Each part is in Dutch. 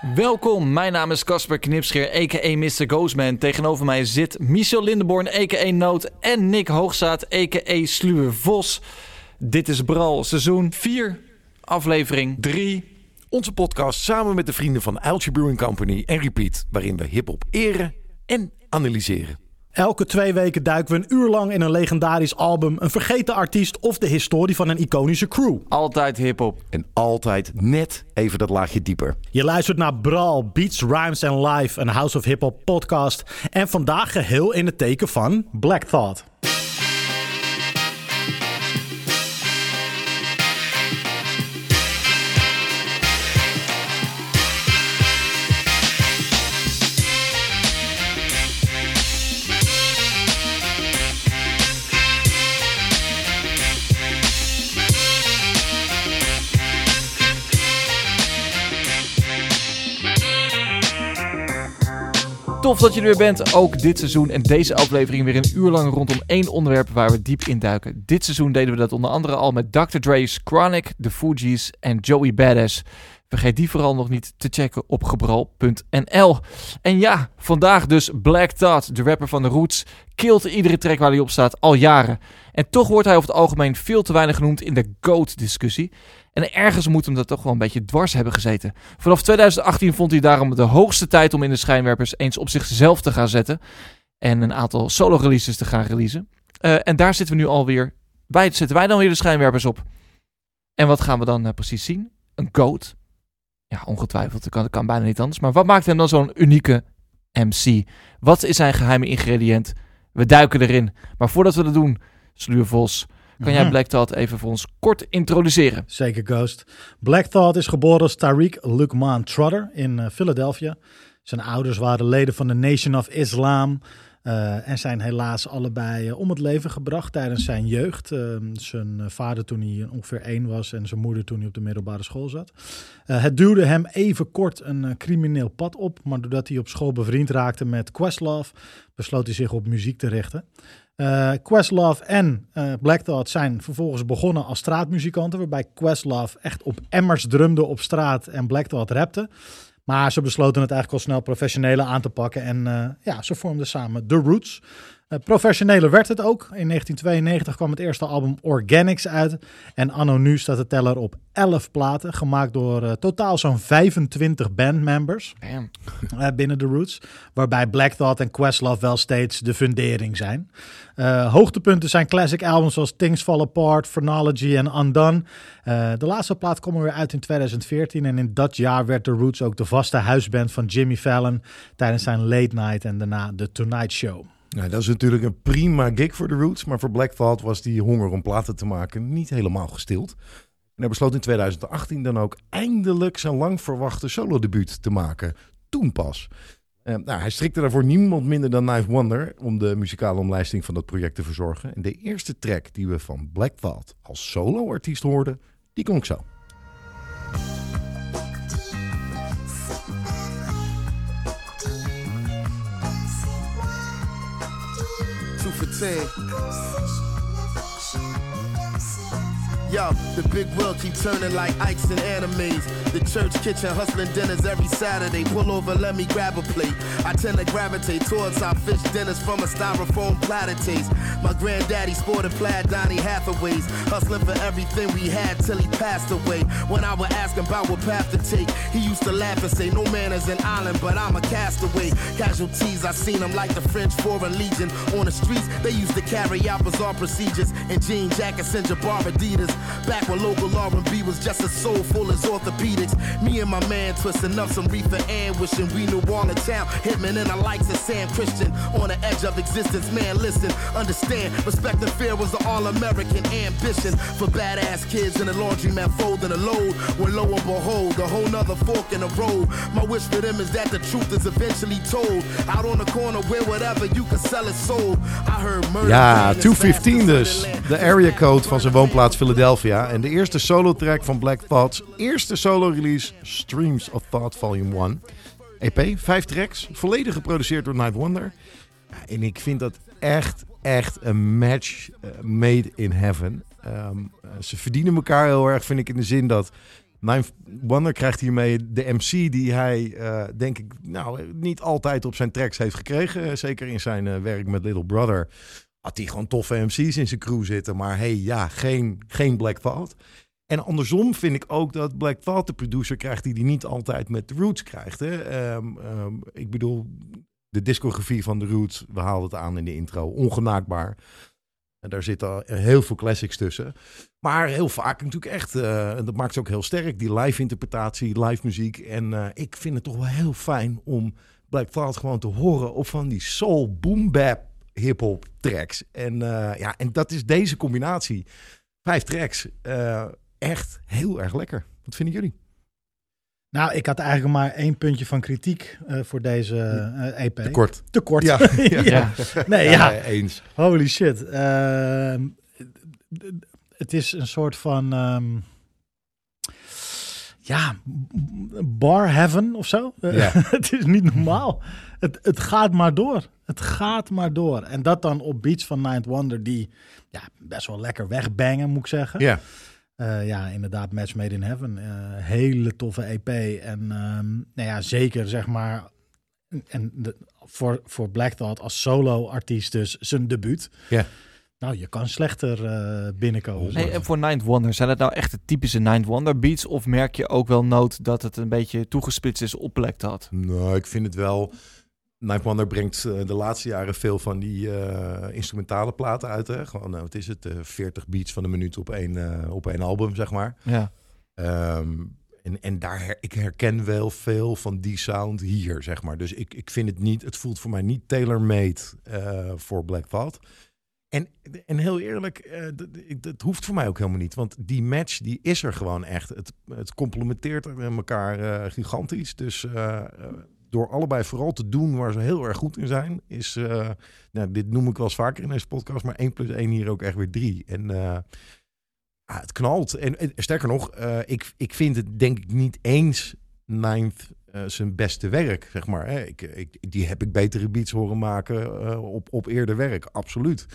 Welkom, mijn naam is Casper Knipscheer, a.k.a. Mr. Ghostman. Tegenover mij zit Michel Lindenborn, a.k.a. Noot en Nick Hoogzaad, a.k.a. Sluwe Vos. Dit is Bral, seizoen 4, aflevering 3. Onze podcast samen met de vrienden van Uiltje Brewing Company en Repeat, waarin we hip-hop eren en analyseren. Elke twee weken duiken we een uur lang in een legendarisch album, een vergeten artiest of de historie van een iconische crew. Altijd hip-hop. En altijd net even dat laagje dieper. Je luistert naar Brawl, Beats, Rhymes and Live, een House of Hip Hop podcast. En vandaag geheel in het teken van Black Thought. Tof dat je er weer bent, ook dit seizoen en deze aflevering weer een uur lang rondom één onderwerp waar we diep induiken. Dit seizoen deden we dat onder andere al met Dr. Dre's Chronic, The Fugees en Joey Badass. Vergeet die vooral nog niet te checken op gebral.nl. En ja, vandaag dus Black Thought, de rapper van de Roots, kilt iedere track waar hij op staat al jaren. En toch wordt hij over het algemeen veel te weinig genoemd in de GOAT-discussie. En ergens moet hem dat toch wel een beetje dwars hebben gezeten. Vanaf 2018 vond hij daarom de hoogste tijd om in de schijnwerpers eens op zichzelf te gaan zetten. En een aantal solo-releases te gaan releasen. Uh, en daar zitten we nu alweer. Wij zetten wij dan weer de schijnwerpers op. En wat gaan we dan uh, precies zien? Een GOAT. Ja, ongetwijfeld. Dat kan, kan bijna niet anders. Maar wat maakt hem dan zo'n unieke MC? Wat is zijn geheime ingrediënt? We duiken erin. Maar voordat we dat doen, Sluwe Vos, kan jij Black Thought even voor ons kort introduceren? Zeker, Ghost. Black Thought is geboren als Tariq Lukman Trotter in uh, Philadelphia. Zijn ouders waren leden van de Nation of Islam. En zijn helaas allebei uh, om het leven gebracht tijdens zijn jeugd. Uh, zijn vader toen hij ongeveer één was en zijn moeder toen hij op de middelbare school zat. het duwde hem even kort een crimineel pad op, maar doordat hij op school bevriend raakte met Questlove, besloot hij zich op muziek te richten. Questlove en uh, Black Thought zijn vervolgens begonnen als straatmuzikanten, waarbij Questlove echt op emmers drumde op straat en Black Thought rapte. Maar ze besloten het eigenlijk al snel professionele aan te pakken en uh, ja, ze vormden samen The Roots. Uh, professioneler werd het ook. In 1992 kwam het eerste album Organics uit. En anno nu staat de teller op 11 platen, gemaakt door uh, totaal zo'n 25 bandmembers uh, binnen The Roots. Waarbij Black Thought en Questlove wel steeds de fundering zijn. hoogtepunten zijn classic albums zoals Things Fall Apart, Phrenology en Undone. de laatste plaat kwam weer uit in 2014 en in dat jaar werd The Roots ook de vaste huisband van Jimmy Fallon tijdens zijn Late Night en daarna The Tonight Show. Nou, dat is natuurlijk een prima gig voor de Roots, maar voor Black Thought was die honger om platen te maken niet helemaal gestild. En hij besloot in 2018 dan ook eindelijk zijn lang verwachte solo-debuut te maken. Toen pas. Uh, nou, hij strikte daarvoor niemand minder dan Knife Wonder om de muzikale omlijsting van dat project te verzorgen. En de eerste track die we van Black als solo-artiest hoorden, die klonk zo. For 10. Yo, the big world keep turning like ice and animes. The church kitchen hustling dinners every Saturday. Pull over, let me grab a plate. I tend to gravitate towards our fish dinners from a styrofoam platter taste. My granddaddy sported plaid Donny Hathaways. Hustling for everything we had till he passed away. When I would ask him about what path to take, he used to laugh and say, No man is an island, but I'm a castaway. Casualties, I seen them like the French Foreign Legion. On the streets, they used to carry out bizarre procedures in jean jackets and Jabbar Adidas. Back when local R&B was just as soulful as orthopedics. Me and my man twisting up some reefer and wishing we knew all the town. Hitman and the likes of Sam Christian on the edge of existence. Man, listen, understand. Respect and fear was the all-American ambition for badass kids in the laundromat folding a load. When lo and behold, a whole nother fork in the road. My wish for them is that the truth is eventually told. Out on the corner where whatever you can sell is sold. I heard murder. Ja, 215 dus. De area code van zijn woonplaats Philadelphia. En de eerste solo track van Black Thought's eerste solo release, Streams of Thought Volume 1. EP, vijf tracks, volledig geproduceerd door Night Wonder. En ik vind dat echt, echt een match uh, made in heaven. Um, ze verdienen elkaar heel erg, vind ik, in de zin dat Nine Wonder krijgt hiermee de MC die hij, eh, denk ik, nou, niet altijd op zijn tracks heeft gekregen. Zeker in zijn eh, werk met Little Brother had hij gewoon toffe MC's in zijn crew zitten. Maar hey, ja, geen, geen Black Thought. En andersom vind ik ook dat Black Thought de producer krijgt die die niet altijd met de Roots krijgt. Hè? Ehm, ehm, ik bedoel, de discografie van de Roots, we haalden het aan in de intro, ongenaakbaar. En daar zitten heel veel classics tussen. Maar heel vaak natuurlijk echt, uh, dat maakt ze ook heel sterk, die live interpretatie, live muziek. En uh, ik vind het toch wel heel fijn om Black Thought gewoon te horen op van die soul boom bap hip-hop tracks. En, uh, ja, en dat is deze combinatie. Vijf tracks. echt heel erg lekker. Wat vinden jullie? Nou, ik had eigenlijk maar één puntje van kritiek uh, voor deze uh, EP. Te kort. Te kort. Ja. ja. ja. Nee, ja. ja. Eens. Holy shit. Uh, het is een soort van... Um, ja, bar heaven of zo. Ja. het is niet normaal. Het, het gaat maar door. Het gaat maar door. En dat dan op beats van Ninth Wonder die ja, best wel lekker wegbangen, moet ik zeggen. Ja. Uh, ja, inderdaad, Match Made in Heaven. Uh, hele toffe EP. En um, nou ja, zeker zeg maar. En de, voor, voor Black Thought als solo-artiest dus zijn debuut. Ja. Nou, je kan slechter uh, binnenkomen. Nee, en voor Ninth Wonder, zijn het nou echt de typische Ninth Wonder beats? Of merk je ook wel nood dat het een beetje toegesplitst is op Black Thought? Nou, ik vind het wel... Night Wonder brengt uh, de laatste jaren veel van die uh, instrumentale platen uit. Hè? Gewoon, uh, wat is het? 40 beats van een minuut op één, op één album, zeg maar. Ja. Um, en, en daar her, ik herken wel veel van die sound hier, zeg maar. Dus ik, ik vind het niet, het voelt voor mij niet tailor-made voor Black Thought. En, en heel eerlijk, het hoeft voor mij ook helemaal niet. Want die match, die is er gewoon echt. Het, het complementeert elkaar gigantisch. Dus door allebei vooral te doen waar ze heel erg goed in zijn, is, uh, nou, dit noem ik wel eens vaker in deze podcast, maar 1 plus 1 hier ook echt weer 3. En uh, ah, het knalt. En, sterker nog, uh, ik, ik vind het denk ik niet eens Ninth zijn beste werk, zeg maar. Hè. Ik, die heb ik betere beats horen maken op, op eerder werk, absoluut.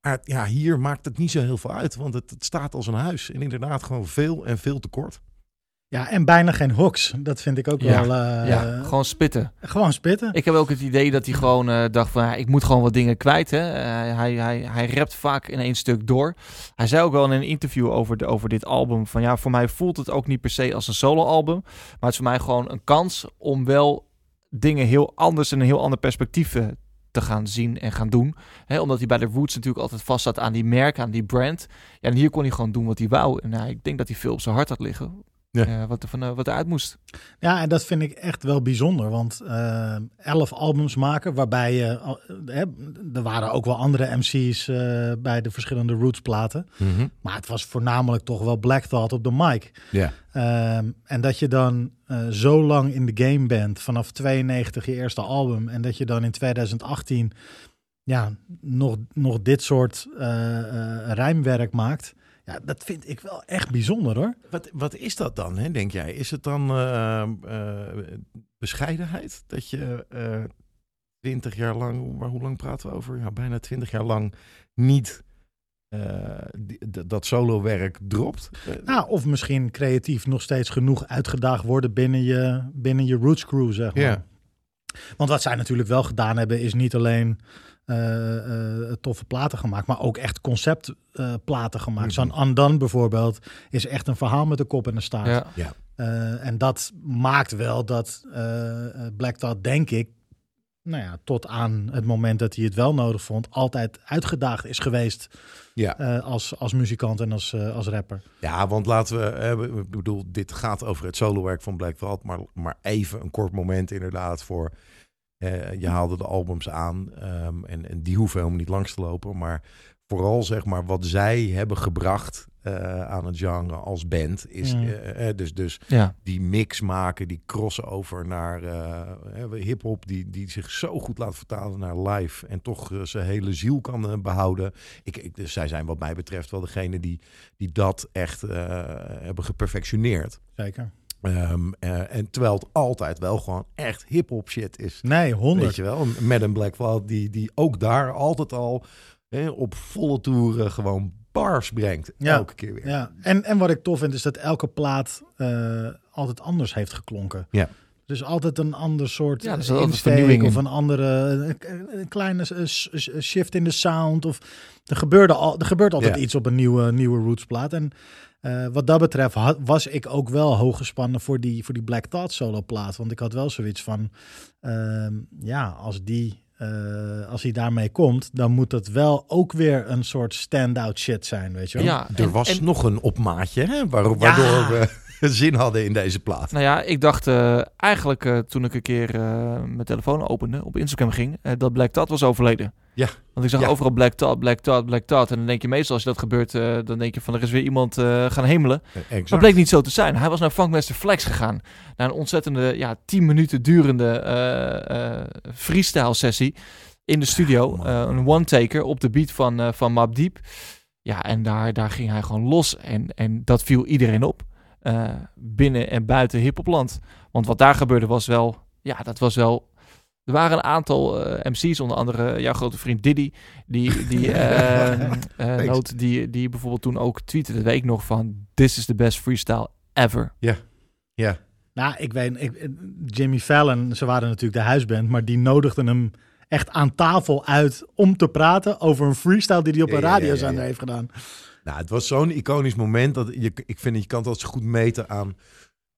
Maar ja, hier maakt het niet zo heel veel uit, want het, het staat als een huis. En inderdaad gewoon veel en veel te kort. Ja, en bijna geen hooks. Dat vind ik ook ja. wel... Uh, ja, gewoon spitten. Gewoon spitten. Ik heb ook het idee dat hij gewoon uh, dacht van... Ik moet gewoon wat dingen kwijt. Hè. Uh, hij, hij, hij rapt vaak in één stuk door. Hij zei ook wel in een interview over, de, over dit album... van ja, voor mij voelt het ook niet per se als een solo-album. Maar het is voor mij gewoon een kans om wel dingen heel anders... en een heel ander perspectief te gaan zien en gaan doen. Omdat hij bij de Roots natuurlijk altijd vast zat aan die merk, aan die brand. Ja, en hier kon hij gewoon doen wat hij wou. En nou, ik denk dat hij veel op zijn hart had liggen. Ja. Uh, wat, er van, uh, wat er uit moest. Ja, en dat vind ik echt wel bijzonder. Want uh, elf albums maken, waarbij je. er waren ook wel andere MC's bij de verschillende Roots-platen. Mm -hmm. Maar het was voornamelijk toch wel Black Thought op de mic. Ja. Ehm, en dat je dan zo lang in de game bent, vanaf 92 je eerste album. En dat je dan in 2018 ja, nog, nog dit soort rijmwerk maakt. Ja, dat vind ik wel echt bijzonder hoor. Wat, wat is dat dan, hè, denk jij? Is het dan uh, uh, bescheidenheid? Dat je twintig jaar lang, maar hoe lang praten we over? Ja, bijna twintig jaar lang niet die, dat solo-werk dropt? Nou, of misschien creatief nog steeds genoeg uitgedaagd worden binnen je, binnen je roots crew, zeg maar. Ja. Want wat zij natuurlijk wel gedaan hebben, is niet alleen uh, uh, toffe platen gemaakt, maar ook echt conceptplaten uh, gemaakt. Mhm. Zo'n Undone bijvoorbeeld is echt een verhaal met een kop en een staart. Ja. Ja. Uh, en dat maakt wel dat Black Thought, denk ik, nou ja, tot aan het moment dat hij het wel nodig vond, altijd uitgedaagd is geweest Ja. als, als muzikant en als, als rapper. Ja, want laten we, eh, ik bedoel, dit gaat over het solowerk van Black maar, maar even een kort moment inderdaad voor, eh, je haalde de albums aan um, en, en die hoeven helemaal niet langs te lopen, maar vooral zeg maar wat zij hebben gebracht uh, aan het genre als band is Mm. uh, dus, dus Ja. die mix maken, die crossover naar hip hop, die, die zich zo goed laat vertalen naar live en toch uh, zijn hele ziel kan uh, behouden. Ik, ik, dus zij zijn wat mij betreft wel degene die, die dat echt uh, hebben geperfectioneerd. Zeker. Um, en terwijl het altijd wel gewoon echt hip hop shit is. Nee, honderd. Weet je wel, met een Black Cloud die, die ook daar altijd al hè, op volle toeren gewoon bars brengt. Ja. Elke keer weer. Ja, en, en wat ik tof vind is dat elke plaat eh, altijd anders heeft geklonken. Ja. Dus altijd een ander soort Ja, altijd insteek vernieuwing of een andere een, een kleine shift in de sound. Of er, gebeurde al, er gebeurt altijd Ja. iets op een nieuwe, nieuwe Roots plaat. En eh, wat dat betreft had, was ik ook wel hoog gespannen voor die, voor die Black Thought solo plaat. Want ik had wel zoiets van, ehm, ja, als die... eh, als hij daarmee komt, dan moet het wel ook weer een soort stand-out shit zijn, weet je wel? Ja, Er en- was en- nog een opmaatje, hè, waar- waardoor we zin hadden in deze plaat. Nou ja, ik dacht eh, eigenlijk eh, toen ik een keer eh, mijn telefoon opende, op Instagram ging, dat Black Tot was overleden. Ja. Want ik zag Ja. overal Black Tot, Black Tot, Black Tot. En dan denk je meestal als dat gebeurt, dan denk je van er is weer iemand gaan hemelen. Maar Exact. bleek niet zo te zijn. Hij was naar Funkmaster Flex gegaan. Naar een ontzettende, ja, 10 minuten durende freestyle sessie in de studio. Eh, een one-taker op de beat van, eh van Map Deep. Ja, en daar, daar ging hij gewoon los. En, en dat viel iedereen op. Eh, binnen en buiten hiphopland. Want wat daar gebeurde was wel, ja, dat was wel... Er waren een aantal eh, MC's, onder andere jouw grote vriend Diddy, die, die, eh, eh, noot, die, die bijvoorbeeld toen ook tweette, dat weet ik nog, van This is the best freestyle ever. Ja. Nou, ik weet, ik, Jimmy Fallon, ze waren natuurlijk de huisband, maar die nodigden hem echt aan tafel uit om te praten over een freestyle die hij op Ja, een ja, ja, radiozender ja, ja. heeft gedaan. Nou, het was zo'n iconisch moment dat je, ik vind dat je kan het altijd zo goed meten aan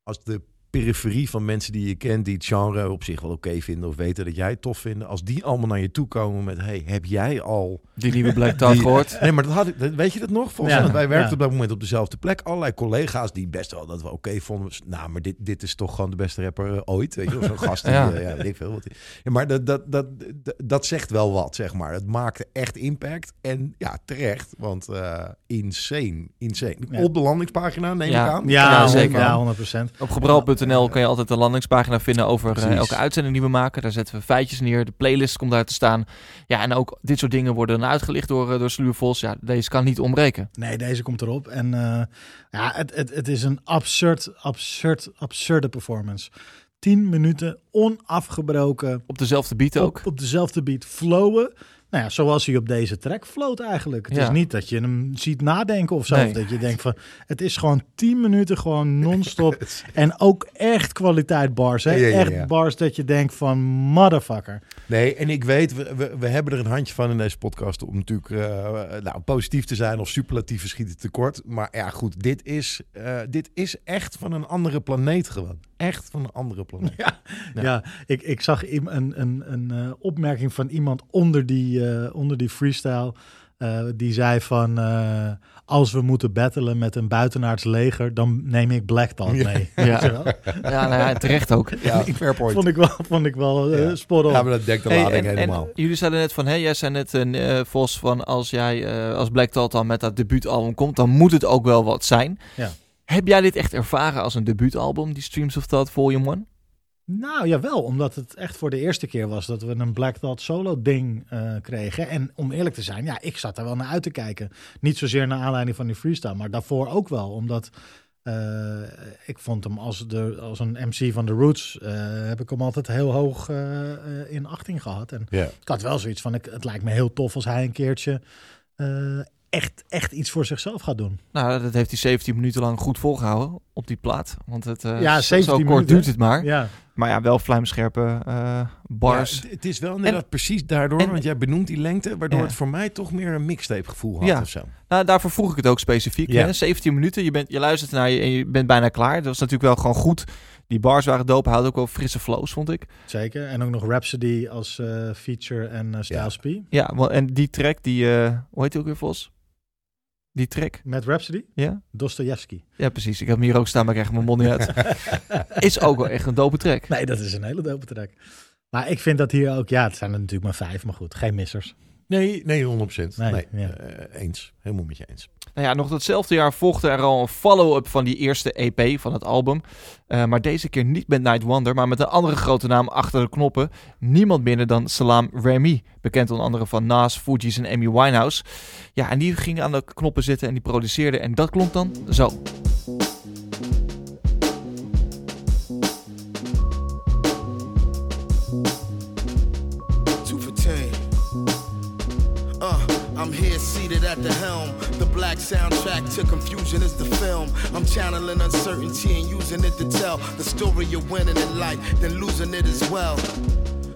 als de periferie van mensen die je kent, die het genre op zich wel oké vinden of weten dat jij het tof vinden, als die allemaal naar je toe komen met, hey, heb jij al... Die nieuwe Black Die- gehoord. Nee, maar dat had ik, weet je dat nog? Volgens Ja. mij, wij werkten Ja. op dat moment op dezelfde plek. Allerlei collega's die best wel dat we oké vonden. Nou, maar dit, dit is toch gewoon de beste rapper eh, ooit. Weet je, wel, zo'n gast die, Ja. ja. ja, weet ik veel. Wat die- ja, maar dat, dat, dat, dat, dat zegt wel wat, zeg maar. Het maakte echt impact. En ja, terecht, want eh, insane, insane. Ja. Op de landingspagina neem Ja. ik aan. Ja, Ja, zeker. Ja, 100%. Op gebral.nl kan je altijd een landingspagina vinden over eh, elke uitzending die we maken. Daar zetten we feitjes neer. De playlist komt daar te staan. Ja, en ook dit soort dingen worden dan uitgelicht door, eh, door Sluwe Vos. Ja, deze kan niet ontbreken. Nee, deze komt erop. En eh, ja, het, het, het is een absurd, absurd, absurde performance. 10 minuten onafgebroken Op dezelfde beat ook. op, op dezelfde beat flowen. Nou ja, zoals hij op deze track float eigenlijk. Het Ja. is niet dat je hem ziet nadenken of zo. Nee. Of dat je denkt van, het is gewoon 10 minuten gewoon non-stop. en ook echt kwaliteit bars. Hè? Ja. Echt bars dat je denkt van, motherfucker. Nee, en ik weet, we, we, we hebben er een handje van in deze podcast om natuurlijk eh, nou, positief te zijn of superlatief schieten tekort. Maar ja, goed, dit is, eh, dit is echt van een andere planeet gewoon. Echt van een andere planeet. Ja, Ja. ja. ik, ik zag een, een, een eh, opmerking van iemand onder die, onder die freestyle. Eh, die zei van, eh, als we moeten battelen met een buitenaards leger, dan neem ik Black Thought mee. Ja. Nou ja, terecht ook. Ja, fair point. Vond ik wel, vond ik wel Ja. spot on. Ja, maar dat dekt de Hey, lading en, helemaal. en jullie zeiden net van, hé, jij zei net, eh, Vos, van als jij eh, als Black Thought dan met dat debuutalbum komt, dan moet het ook wel wat zijn. Ja. Heb jij dit echt ervaren als een debuutalbum, die Streams of Thought Volume 1? Nou jawel, omdat het echt voor de eerste keer was dat we een Black Thought solo ding eh, kregen. En om eerlijk te zijn, ja, ik zat er wel naar uit te kijken. Niet zozeer naar aanleiding van die freestyle, maar daarvoor ook wel. Omdat eh, ik vond hem als, de, als een MC van de Roots, eh, heb ik hem altijd heel hoog in achting gehad. En Ja. ik had wel zoiets van, ik, het lijkt me heel tof als hij een keertje eh, echt, echt iets voor zichzelf gaat doen. Nou, dat heeft hij 17 minuten lang goed volgehouden op die plaat. Want het, eh, Ja, zo- 17 zo kort minuten. duurt het maar. Ja, Maar ja, wel vlijmscherpe eh, bars. Ja, het- is wel inderdaad precies daardoor, en- want jij benoemt die lengte, waardoor Ja. het voor mij toch meer een mixtape gevoel had Ja. of zo. Nou, daarvoor vroeg ik het ook specifiek. Ja. Hè? 17 minuten, je, bent, je luistert naar je en je bent bijna klaar. Dat was natuurlijk wel gewoon goed. Die bars waren dope, hij had ook wel frisse flows, vond ik. zeker. En ook nog Rhapsody als eh, feature en uh, Styles P. Ja, wel- en die track, die, eh, hoe heet die ook weer, Vos? Die track, Met Rhapsody, ja? Dostoevsky. Ja, precies. Ik heb hem hier ook staan, maar ik krijg mijn mond niet uit. Is ook wel echt een dope track. Nee, dat is een hele dope track. Maar ik vind dat hier ook, ja, het zijn er natuurlijk maar vijf, maar goed, geen missers. Nee, nee, 100%. Nee, Nee, ja. eh, eens. Helemaal met je eens. Nou ja, nog datzelfde jaar volgde er al een follow-up van die eerste EP van het album. Eh, maar deze keer niet met Night Wonder, maar met een andere grote naam achter de knoppen. Niemand minder dan Salam Remy. Bekend onder andere van Nas, Fugees en Amy Winehouse. Ja, en die ging aan de knoppen zitten en die produceerde. En dat klonk dan zo. Seated at the helm. The black soundtrack to confusion is the film. I'm channeling uncertainty and using it to tell the story you're winning in life, then losing it as well.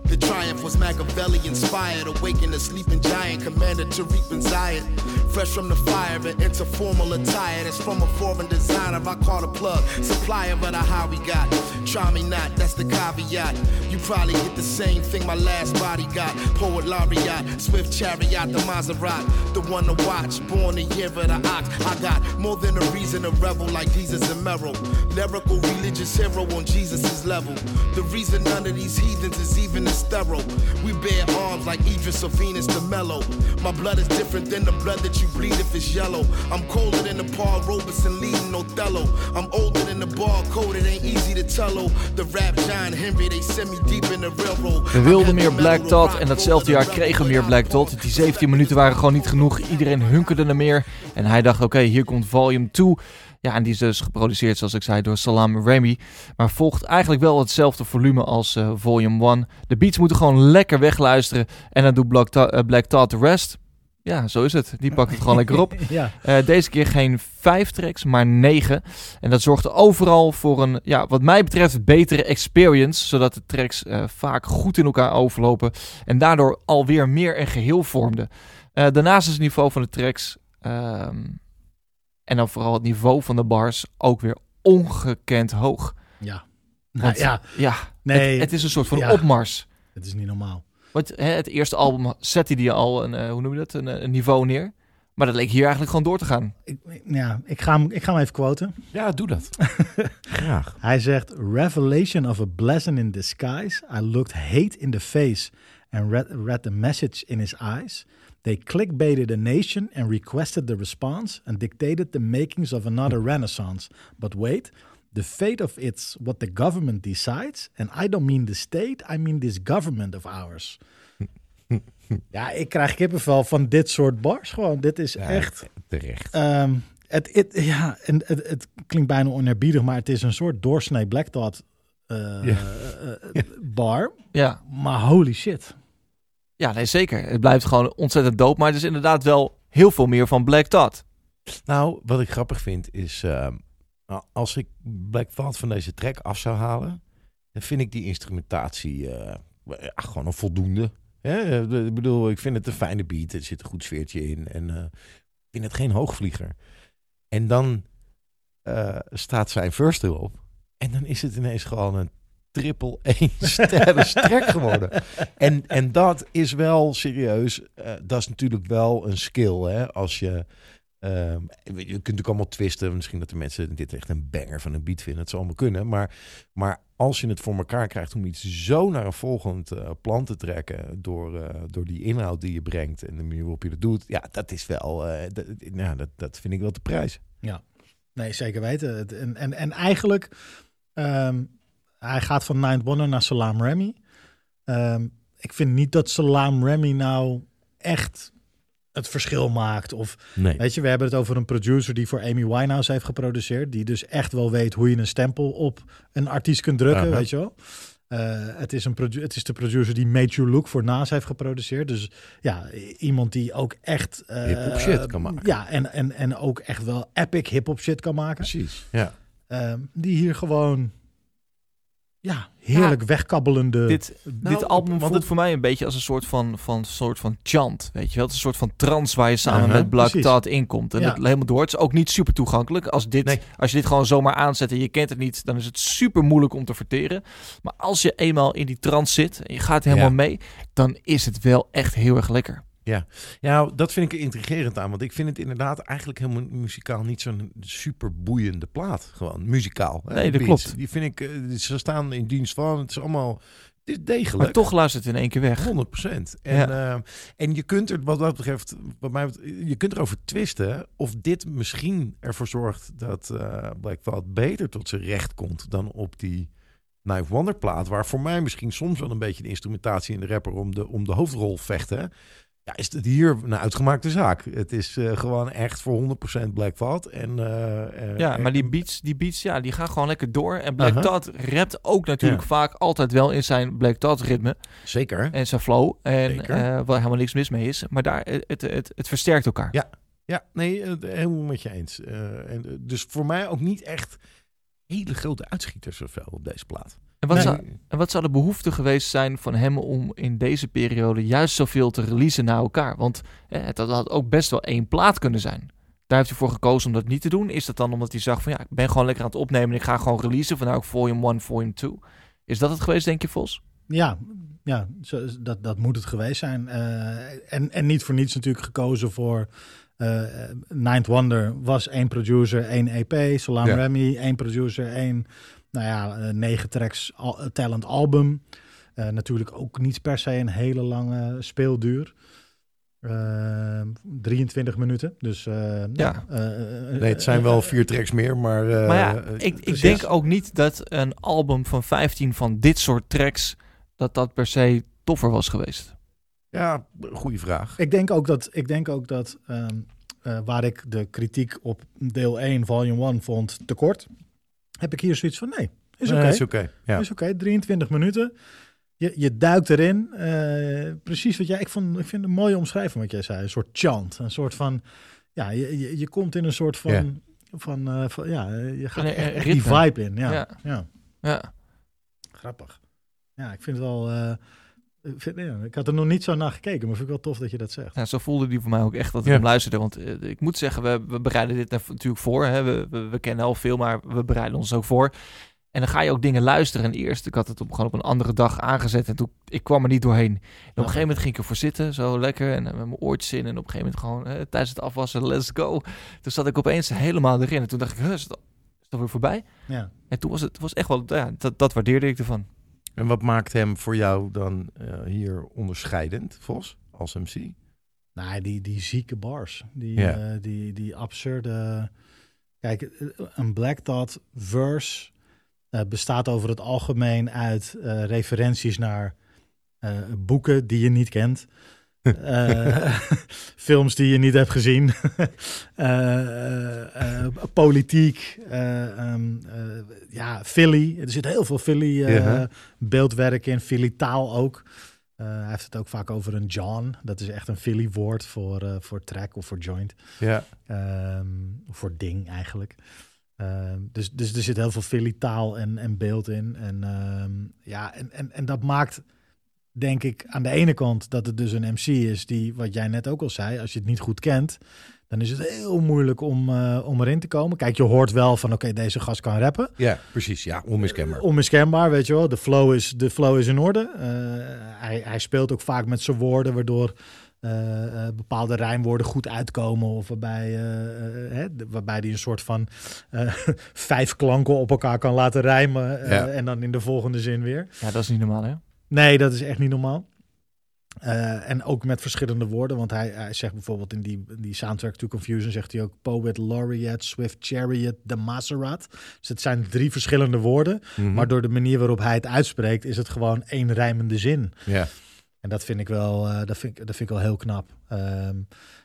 The triumph was Machiavelli inspired, awaken a sleeping giant, commanded to reap and Zion. Fresh from the fire and into formal attire. That's from a foreign designer. I call the plug, supplier, but I how we got. Try me not, that's the caveat. You probably get the same thing my last body got. Poet laureate, swift chariot, the Maserati, the one to watch. Born the year of the ox. I got more than a reason to revel like Jesus and Merrill. Lyrical religious hero on Jesus' level. The reason none of these heathens is even as thorough. We bear arms like Idris or Venus to mellow. My blood is different than the blood that you bleed if it's yellow. I'm colder than the Paul Robeson leading Othello. I'm older than the barcode, it ain't easy to tell. oh. The rap John Henry, they send me deep in the railroad. We wilden meer Black Dot en datzelfde jaar kregen we meer Black Dot. Die 17 minuten waren gewoon niet genoeg. Iedereen hunkerde er meer. En hij dacht, oké, hier komt volume 2. Ja, en die is dus geproduceerd, zoals ik zei, door Salam Remy. Maar volgt eigenlijk wel hetzelfde volume als eh, volume 1. De beats moeten gewoon lekker wegluisteren. En dan doet Black, eh, Black Thought de rest. Ja, zo is het. Die pakt het gewoon lekker op. ja. Eh, deze keer geen vijf tracks, maar negen. En dat zorgde overal voor een, ja, wat mij betreft, betere experience. Zodat de tracks vaak goed in elkaar overlopen. En daardoor alweer meer een geheel vormden. Daarnaast is het niveau van de tracks. ehm, en dan vooral het niveau van de bars ook weer ongekend hoog. Ja. Nou, Want, ja, ja, nee. het, het is een soort van ja. opmars. Het is niet normaal. Want hè, het eerste album zette die al een, eh, hoe noem je dat, een, eh, een niveau neer. Maar dat leek hier eigenlijk gewoon door te gaan. Ik, ja, ik ga, hem, ik ga hem even quoten. Ja, doe dat. Graag. Hij zegt: Revelation of a blessing in disguise. I looked hate in the face and read, read the message in his eyes. They clickbaited a nation and requested the response and dictated the makings of another renaissance. But wait, the fate of it's what the government decides. And I don't mean the state, I mean this government of ours. ja, ik krijg kippenvel van dit soort bars gewoon. Dit is Ja, echt... Terecht. Ehm, het, het, ja, en het, het klinkt bijna oneerbiedig, maar het is een soort doorsnee Black Dot eh, Ja. eh, bar. Ja, Maar holy shit. Ja, nee, zeker. Het blijft gewoon ontzettend dope. Maar het is inderdaad wel heel veel meer van Black Dot. Nou, wat ik grappig vind is, ehm, nou, als ik Black Thought van deze track af zou halen, dan vind ik die instrumentatie eh, gewoon een voldoende. Ik bedoel, ik vind het een fijne beat, er zit een goed sfeertje in en eh, ik vind het geen hoogvlieger. En dan eh, staat zijn verse erop en dan is het ineens gewoon een triple één sterren track geworden. En, en dat is wel serieus, eh, dat is natuurlijk wel een skill, hè? Als je Ehm, je kunt natuurlijk allemaal twisten. Misschien dat de mensen dit echt een banger van een beat vinden. Het zal allemaal kunnen. Maar, maar als je het voor elkaar krijgt om iets zo naar een volgend eh, plan te trekken. Door, eh, door die inhoud die je brengt en de manier waarop je dat doet. Ja, dat is wel. eh, dat, ja, dat, dat vind ik wel de prijs. Nee, zeker weten. En, en, en eigenlijk, ehm, hij gaat van Ninth Wonder naar Salam Remy. Ehm, ik vind niet dat Salam Remy nou echt het verschil maakt. Of Nee. Weet je, we hebben het over een producer die voor Amy Winehouse heeft geproduceerd. Die dus echt wel weet hoe je een stempel op een artiest kunt drukken, Aha. weet je wel. Eh, het, is een produ- het is de producer die Made You Look voor Nas heeft geproduceerd. Dus ja, iemand die ook echt... eh, Hip-hop shit kan maken. Ja, en, en, en ook echt wel epic hip-hop shit kan maken. Precies. Ja. Ehm, die hier gewoon... Ja, heerlijk wegkabbelende... Dit, Nou, dit album want voelt het- voor mij een beetje als een soort van, van, soort van chant. Weet je wel? Het is een soort van trance waar je samen met Black. Thought inkomt. En Ja. dat helemaal door. Het is ook niet super toegankelijk. Als, dit, Nee. als je dit gewoon zomaar aanzet en je kent het niet, dan is het super moeilijk om te verteren. Maar als je eenmaal in die trance zit en je gaat helemaal Ja. mee, dan is het wel echt heel erg lekker. Ja, dat vind ik er intrigerend aan. Want ik vind het inderdaad eigenlijk helemaal muzikaal niet zo'n super boeiende plaat. Gewoon muzikaal. hè, Nee, dat beats. klopt. Die vind ik, eh, ze staan in dienst van. Het is allemaal, het is degelijk. Maar toch luistert het in één keer weg. 100 procent. En, Ja. eh, en je kunt er, wat dat betreft, wat mij, betreft, je kunt erover twisten of dit misschien ervoor zorgt dat eh Black Thought beter tot zijn recht komt dan op die Knife Wonder plaat, waar voor mij misschien soms wel een beetje de instrumentatie in de rapper om de, om de hoofdrol vechten. Ja, is het hier een uitgemaakte zaak. Het is eh, gewoon echt voor 100% Black Thought. En, eh, eh, Ja, maar die beats, die beats ja, die gaan gewoon lekker door. En Black Aha. Thought rapt ook natuurlijk Ja. vaak altijd wel in zijn Black Thought ritme. Zeker. en zijn flow. En waar helemaal niks mis mee is. Maar daar, het, het, het, het versterkt elkaar. Ja. Ja, nee, helemaal met je eens. En, dus voor mij ook niet echt hele grote uitschieters zoveel op deze plaat. En wat, Nee. zou, en wat zou de behoefte geweest zijn van hem om in deze periode juist zoveel te releasen naar elkaar? Want eh, het had ook best wel één plaat kunnen zijn. Daar heeft hij voor gekozen om dat niet te doen. Is dat dan omdat hij zag van ja, ik ben gewoon lekker aan het opnemen en ik ga gewoon releasen. Vandaar ook Volume 1, Volume 2. Is dat het geweest, denk je, Vos? Ja, ja zo, dat, dat moet het geweest zijn. Eh, en, en niet voor niets natuurlijk gekozen voor eh Ninth Wonder was één producer, één EP. Salam Ja. Remy, één producer, één, nou ja, eh, negen tracks al, eh, talent album. Eh, natuurlijk ook niet per se een hele lange speelduur. Eh, 23 minuten. Dus eh, Ja. Nee, het zijn wel vier tracks meer, maar... eh, maar ja, ik, ik denk ook niet dat een album van 15 van dit soort tracks, dat dat per se toffer was geweest. Ja, goede vraag. Ik denk ook dat, ik denk ook dat ehm, eh, waar ik de kritiek op deel 1, volume 1 vond tekort, heb ik hier zoiets van nee, is oké. Nee, is oké. Ja. Is oké, 23 minuten. Je, je duikt erin. eh, precies wat jij. Ik, vond, ik vind het een mooie omschrijving wat jij zei. Een soort chant. Een soort van. Ja, je, je, je komt in een soort van. Eh, van ja, je gaat Een, echt, echt die vibe in. Ja, Ja. ja. Ja. grappig. Ja, ik vind het wel. eh, ja, ik had er nog niet zo naar gekeken, maar vind ik wel tof dat je dat zegt. Ja, zo voelde die voor mij ook echt dat ik Ja. hem luisterde. Want eh, ik moet zeggen, we, we bereiden dit natuurlijk voor. Hè. We, we, we kennen al veel, maar we bereiden ons ook voor. En dan ga je ook dingen luisteren. En eerst, ik had het op, gewoon op een andere dag aangezet. En toen, ik kwam er niet doorheen. En op een gegeven moment ging ik ervoor zitten, zo lekker. En eh, met mijn oortjes in. En op een gegeven moment gewoon eh, tijdens het afwassen, let's go. Toen zat ik opeens helemaal erin. En toen dacht ik, is, dat, is dat weer voorbij? Ja. En toen was het was echt wel, ja, dat, dat waardeerde ik ervan. En wat maakt hem voor jou dan eh, hier onderscheidend, Vos, als MC? Nou, die, die zieke bars. Die, Ja. eh, die, die absurde... Kijk, eh, een Black Dot verse bestaat over het algemeen uit referenties naar boeken die je niet kent. Eh, films die je niet hebt gezien. Eh, eh, politiek. eh, ehm, eh, ja, Philly. Er zit heel veel Philly eh, Ja. beeldwerk in. Philly taal ook. Hij heeft het ook vaak over een John. Dat is echt een Philly woord voor, voor track of voor joint. Ja. Ehm, voor ding eigenlijk. Ehm, dus, dus er zit heel veel Philly taal en, en beeld in. En, ja, en, en, en dat maakt, denk ik, aan de ene kant dat het dus een MC is die, wat jij net ook al zei, als je het niet goed kent, dan is het heel moeilijk om, eh, om erin te komen. Kijk, je hoort wel van, oké, deze gast kan rappen. ja, precies. Ja, onmiskenbaar. Onmiskenbaar, weet je wel. De flow is, de flow is in orde. Eh, hij, hij speelt ook vaak met zijn woorden, waardoor eh, eh, bepaalde rijmwoorden goed uitkomen. Of waarbij, eh, eh, hè, waarbij hij een soort van eh, vijf klanken op elkaar kan laten rijmen. eh, Ja. En dan in de volgende zin weer. Ja, dat is niet normaal, hè? Nee, dat is echt niet normaal. Eh, en ook met verschillende woorden, want hij, hij zegt bijvoorbeeld in die, die soundtrack to Confusion zegt hij ook Poet Laureate, Swift Chariot, de Maserat. Dus het zijn drie verschillende woorden, Mhm. maar door de manier waarop hij het uitspreekt is het gewoon één rijmende zin. Ja. En dat vind ik wel, eh, dat vind ik, dat vind ik wel heel knap. Ehm,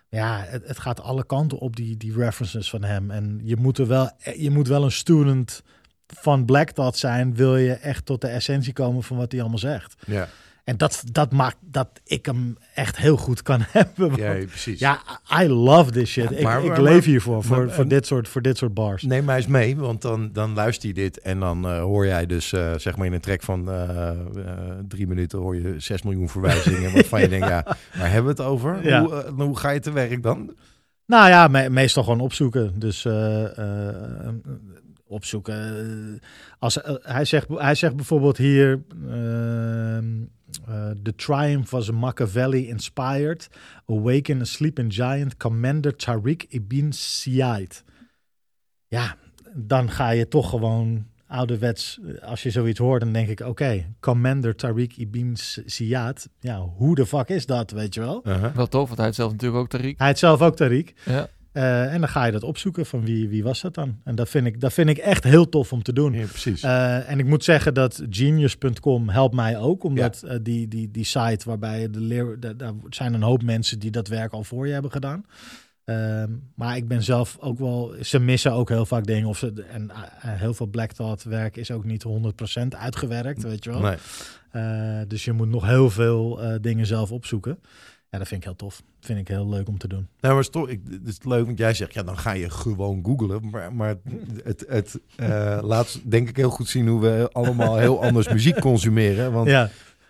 ja, het, het gaat alle kanten op die, die references van hem. En je moet er wel, je moet wel een student van Black Dot zijn, wil je echt tot de essentie komen van wat hij allemaal zegt. Ja. En dat, dat maakt dat ik hem echt heel goed kan hebben. want- ja, Ja, precies. I love this shit. Ja, maar- ik, ik maar- leef maar- hiervoor, voor, voor, dit soort, voor dit soort bars. Neem mij eens mee, want dan, dan luister je dit en dan eh, hoor jij dus, eh, zeg maar in een track van eh, drie minuten hoor je 6 miljoen verwijzingen waarvan je denkt, ja, waar hebben we het over? Ja. Hoe, hoe ga je te werk dan? Nou ja, me- meestal gewoon opzoeken. Dus eh, opzoeken. Als, eh, hij, zegt, hij zegt bijvoorbeeld hier... ehm, eh, The triumph was Machiavelli inspired. Awaken a sleeping giant. Commander Tariq ibn Ziyad. Ja, dan ga je toch gewoon ouderwets... Als je zoiets hoort, dan denk ik... Oké, Commander Tariq ibn Ziyad. Ja, hoe de fuck is dat, weet je wel? Uh-huh. Wel tof, want hij had zelf natuurlijk ook Tariq. Hij heeft zelf ook Tariq. Ja. Eh, en dan ga je dat opzoeken van wie, wie was dat dan. En dat vind, ik, dat vind ik echt heel tof om te doen. Ja, precies. Eh, en ik moet zeggen dat genius.com helpt mij ook. Omdat eh, die, die, die site waarbij de leer... da- Daar zijn een hoop mensen die dat werk al voor je hebben gedaan. Ehm, maar ik ben zelf ook wel... Ze missen ook heel vaak dingen. Of ze, en heel veel Black Thought werk is ook niet 100% uitgewerkt, weet je wel. nee. Dus je moet nog heel veel dingen zelf opzoeken. Ja, dat vind ik heel tof. Vind ik heel leuk om te doen. Nou, maar is toch, ik, het is leuk, want jij zegt, ja, dan ga je gewoon googlen. Maar, maar het, het eh, laat denk ik heel goed zien hoe we allemaal heel anders muziek consumeren. Want Ja,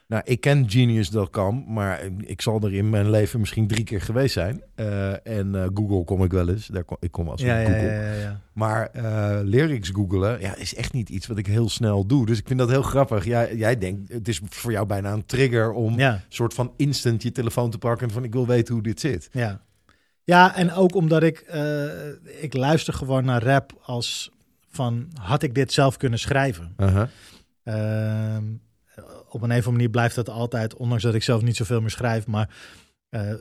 nou, ik ken Genius.com, maar ik zal er in mijn leven misschien drie keer geweest zijn. Eh, en eh, Google kom ik wel eens. Daar kom, ik kom als ja, Google. ja, ja, ja. Maar eh, lyrics googelen ja, is echt niet iets wat ik heel snel doe. Dus ik vind dat heel grappig. Jij, jij denkt, het is voor jou bijna een trigger om Ja. soort van instant je telefoon te pakken. En van ik wil weten hoe dit zit. Ja. ja, en ook omdat ik, ik luister gewoon naar rap als van, had ik dit zelf kunnen schrijven? Ehm, op een of andere manier blijft dat altijd, ondanks dat ik zelf niet zoveel meer schrijf, maar eh,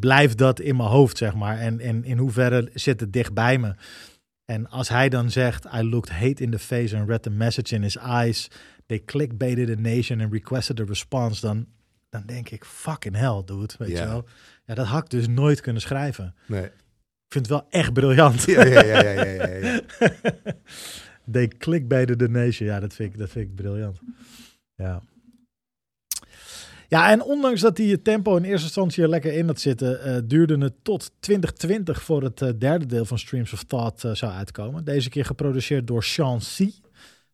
blijft dat in mijn hoofd, zeg maar. En, en in hoeverre zit het dicht bij me? En als hij dan zegt, I looked hate in the face and read the message in his eyes. They clickbaited the nation and requested a response. Dan, dan denk ik, fucking hell, dude. Weet je wel? Ja, dat had ik dus nooit kunnen schrijven. Nee. Ik vind het wel echt briljant. Ja, ja, ja, ja, ja, ja, ja. They clickbaited the nation. Ja, dat vind ik, dat vind ik briljant. Ja. Ja, en ondanks dat die tempo in eerste instantie er lekker in had zitten, eh, duurde het tot 2020 voor het eh, derde deel van Streams of Thought eh, zou uitkomen. Deze keer geproduceerd door Sean C.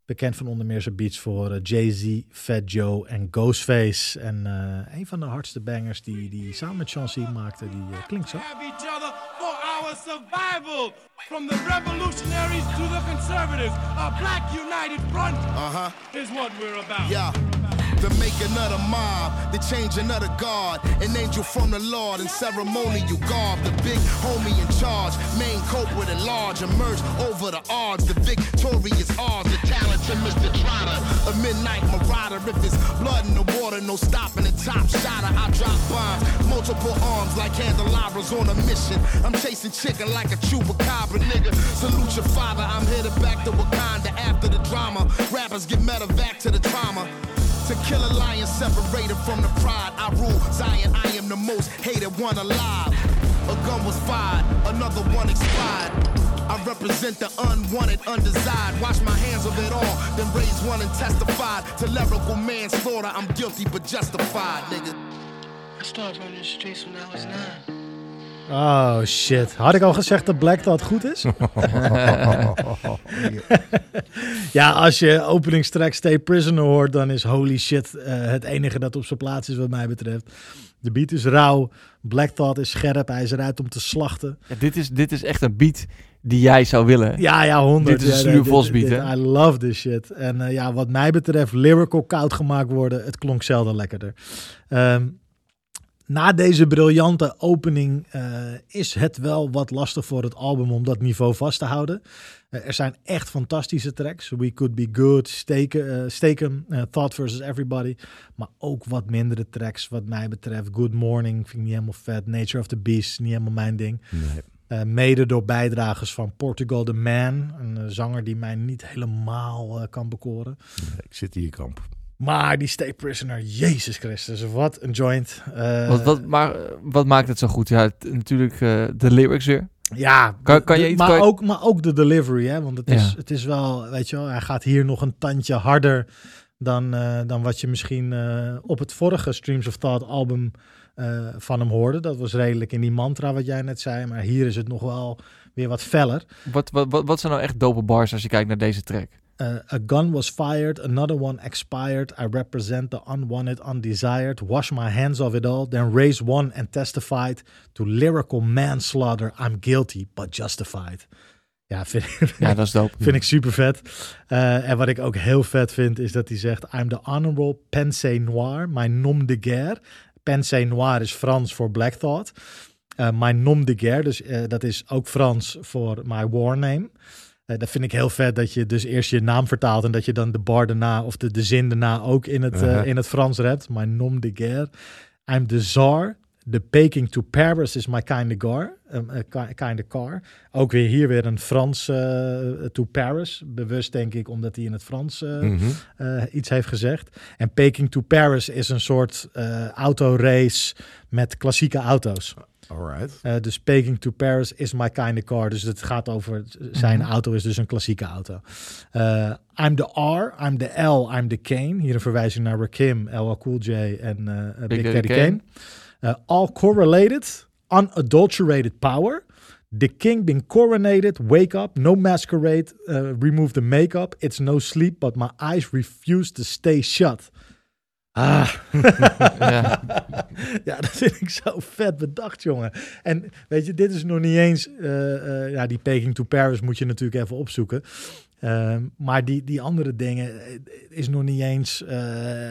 Bekend van onder meer zijn beats voor Jay-Z, Fat Joe en Ghostface. En eh, een van de hardste bangers die, die samen met Sean C maakte, die klinkt zo. have each other for our survival. From the revolutionaries to the conservatives, a black united front Uh-huh. is what we're about. Yeah. The making of the mob, the changing of the guard, an angel from the Lord in ceremonial garb, the big homie in charge, main culprit at large, emerge over the odds, the victorious odds, the talented Mr. Trotter, a midnight marauder, if it's blood in the water, no stopping the top shotter, I drop bombs, multiple arms like candelabras on a mission, I'm chasing chicken like a chupacabra, nigga, salute your father, I'm headed back to Wakanda after the drama, rappers get medevac to the trauma, to kill a lion separated from the pride. I rule Zion, I am the most hated one alive. A gun was fired, another one expired. I represent the unwanted, undesired. Wash my hands of it all, then raise one and testify to lyrical manslaughter. I'm guilty but justified, nigga. I started running the streets when I was nine. Oh shit. Had ik al gezegd dat Black Thought goed is? ja, als je openingstrack Stay Prisoner hoort, dan is holy shit eh, het enige dat op zijn plaats is wat mij betreft. De beat is rauw, Black Thought is scherp, hij is eruit om te slachten. Ja, dit, is, dit is echt een beat die jij zou willen. Ja, ja, 100. Dit is ja, een Vos beat, dit- hè? I love this shit. En eh, ja, wat mij betreft, lyrical koud gemaakt worden, het klonk zelden lekkerder. Ehm, na deze briljante opening eh, is het wel wat lastig voor het album om dat niveau vast te houden. Eh, er zijn echt fantastische tracks. We Could Be Good, Staken eh, Thought versus Everybody. Maar ook wat mindere tracks wat mij betreft. Good Morning vind ik niet helemaal vet. Nature of the Beast, niet helemaal mijn ding. Nee. Mede door bijdragers van Portugal the Man. Een zanger die mij niet helemaal kan bekoren. Ik zit hier kamp. Maar die Stay Prisoner, Jezus Christus, wat een joint. Eh, Wat, wat, maar wat maakt het zo goed? Ja, het- natuurlijk eh, de lyrics weer. Ja, Kan- kan je iets- maar, kan je- ook, maar ook de delivery, hè? Want het is, Ja. het is wel, weet je wel, hij gaat hier nog een tandje harder dan, eh, dan wat je misschien op het vorige Streams of Thought album van hem hoorde. Dat was redelijk in die mantra wat jij net zei, maar hier is het nog wel weer wat feller. Wat, wat, wat, wat zijn nou echt dope bars als je kijkt naar deze track? Uh, a gun was fired, another one expired. I represent the unwanted, undesired. Wash my hands of it all, then raise one and testified to lyrical manslaughter. I'm guilty, but justified. Ja, vind, Ja, dat is dope. vind ik super vet. Uh, en wat ik ook heel vet vind, is dat hij zegt: I'm the honorable pensée noir, my nom de guerre. Pensée noir is Frans voor Black Thought. Uh, my nom de guerre, dus uh, dat is ook Frans voor my war name. Uh, dat vind ik heel vet dat je dus eerst je naam vertaalt en dat je dan de bar daarna of de, de zin daarna ook in het, uh, -huh. in het Frans redt. My nom de guerre. I'm the czar. The Peking to Paris is my kind of car. Um, uh, kind of car. Ook weer hier weer een Frans uh, to Paris. Bewust denk ik omdat hij in het Frans uh, mm -hmm. iets heeft gezegd. En Peking to Paris is een soort autorace met klassieke auto's. Alright. Uh, dus Peking to Paris is my kind of car. Dus het gaat over zijn mm -hmm. auto is dus een klassieke auto. Uh, I'm the R, I'm the L, I'm the Kane. Hier een verwijzing naar Rakim, LL Cool J en uh, Big, Big Daddy Kane. Uh, all correlated, unadulterated power. The king been coronated, wake up, no masquerade, uh, remove the makeup. It's no sleep, but my eyes refuse to stay shut. Ah. Ja. ja, dat vind ik zo vet bedacht, jongen. En weet je, dit is nog niet eens... eh, eh, ja, die Peking to Paris moet je natuurlijk even opzoeken. Ehm, maar die, die andere dingen eh, is nog niet eens eh,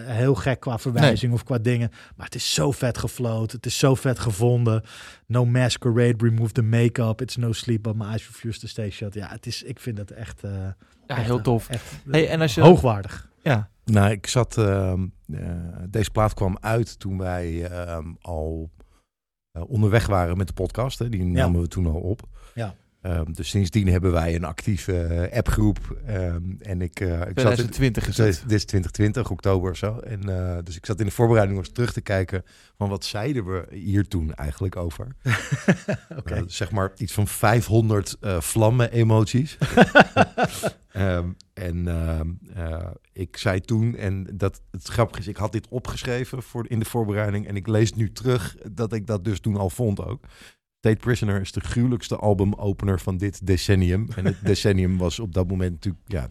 heel gek qua verwijzing of qua dingen. Maar het is zo vet gefloten. Het is zo vet gevonden. No masquerade, remove the make-up. It's no sleep, but my eyes refuse to stay shut. Ja, het is, ik vind het echt, eh, ja, echt, heel tof. echt, Hey, en als je- hoogwaardig. Ja, Nou, ik zat. ehm, eh, deze plaat kwam uit toen wij ehm, al onderweg waren met de podcast. Hè. Die namen we toen al op. Ja. Ehm, dus sindsdien hebben wij een actieve eh, appgroep. ehm, en ik, eh, ik zat in, 2020 is dit het. is- dit is 2020, oktober of zo. En, eh, dus ik zat in de voorbereiding nog eens terug te kijken van wat zeiden we hier toen eigenlijk over. Oké. Eh, zeg maar iets van 500 eh, vlammen emoties. Ehm, en ik zei toen, en dat het grappige is, ik had dit opgeschreven voor, in de voorbereiding. En ik lees nu terug dat ik dat dus toen al vond ook. State Prisoner is de gruwelijkste albumopener van dit decennium. En het decennium was op dat moment natuurlijk ja,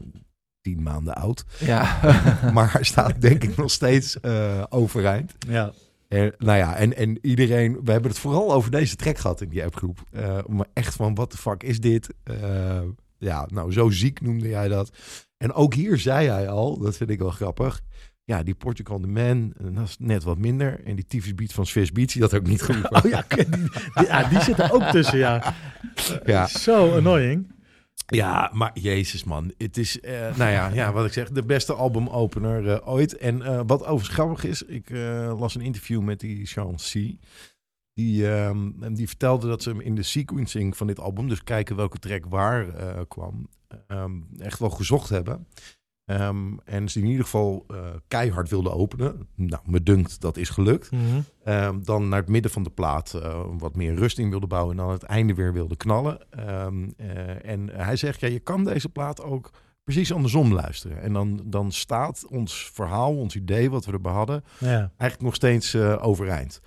tien maanden oud. Ja. Maar hij staat denk ik nog steeds eh, overeind. Ja. En, nou ja, en, en iedereen, we hebben het vooral over deze track gehad in die appgroep. Eh, maar echt van, wat de fuck is dit? Eh, ja, nou, zo ziek noemde jij dat. En ook hier zei hij al, dat vind ik wel grappig. Ja, die Portugal the Man, eh, dat is net wat minder. En die Tyfus Beat van Swiss Beats, die had ook niet geroepen. Oh ja, die, die, ja, die zit er ook tussen, ja. Ja. Zo annoying. Ja, maar jezus man. Het is, eh, nou ja, ja, wat ik zeg, de beste albumopener eh, ooit. En wat overigens grappig is, ik las een interview met die Sean C. Die, ehm, die vertelde dat ze hem in de sequencing van dit album, dus kijken welke track waar kwam, ehm, echt wel gezocht hebben. Ehm, en ze in ieder geval eh, keihard wilden openen. Nou, me dunkt dat is gelukt. Ehm, dan naar het midden van de plaat eh, wat meer rust in wilde bouwen. En dan aan het einde weer wilde knallen. Ehm, eh, en hij zegt, ja, je kan deze plaat ook precies andersom luisteren. En dan, dan staat ons verhaal, ons idee wat we erbij hadden, Ja. eigenlijk nog steeds overeind.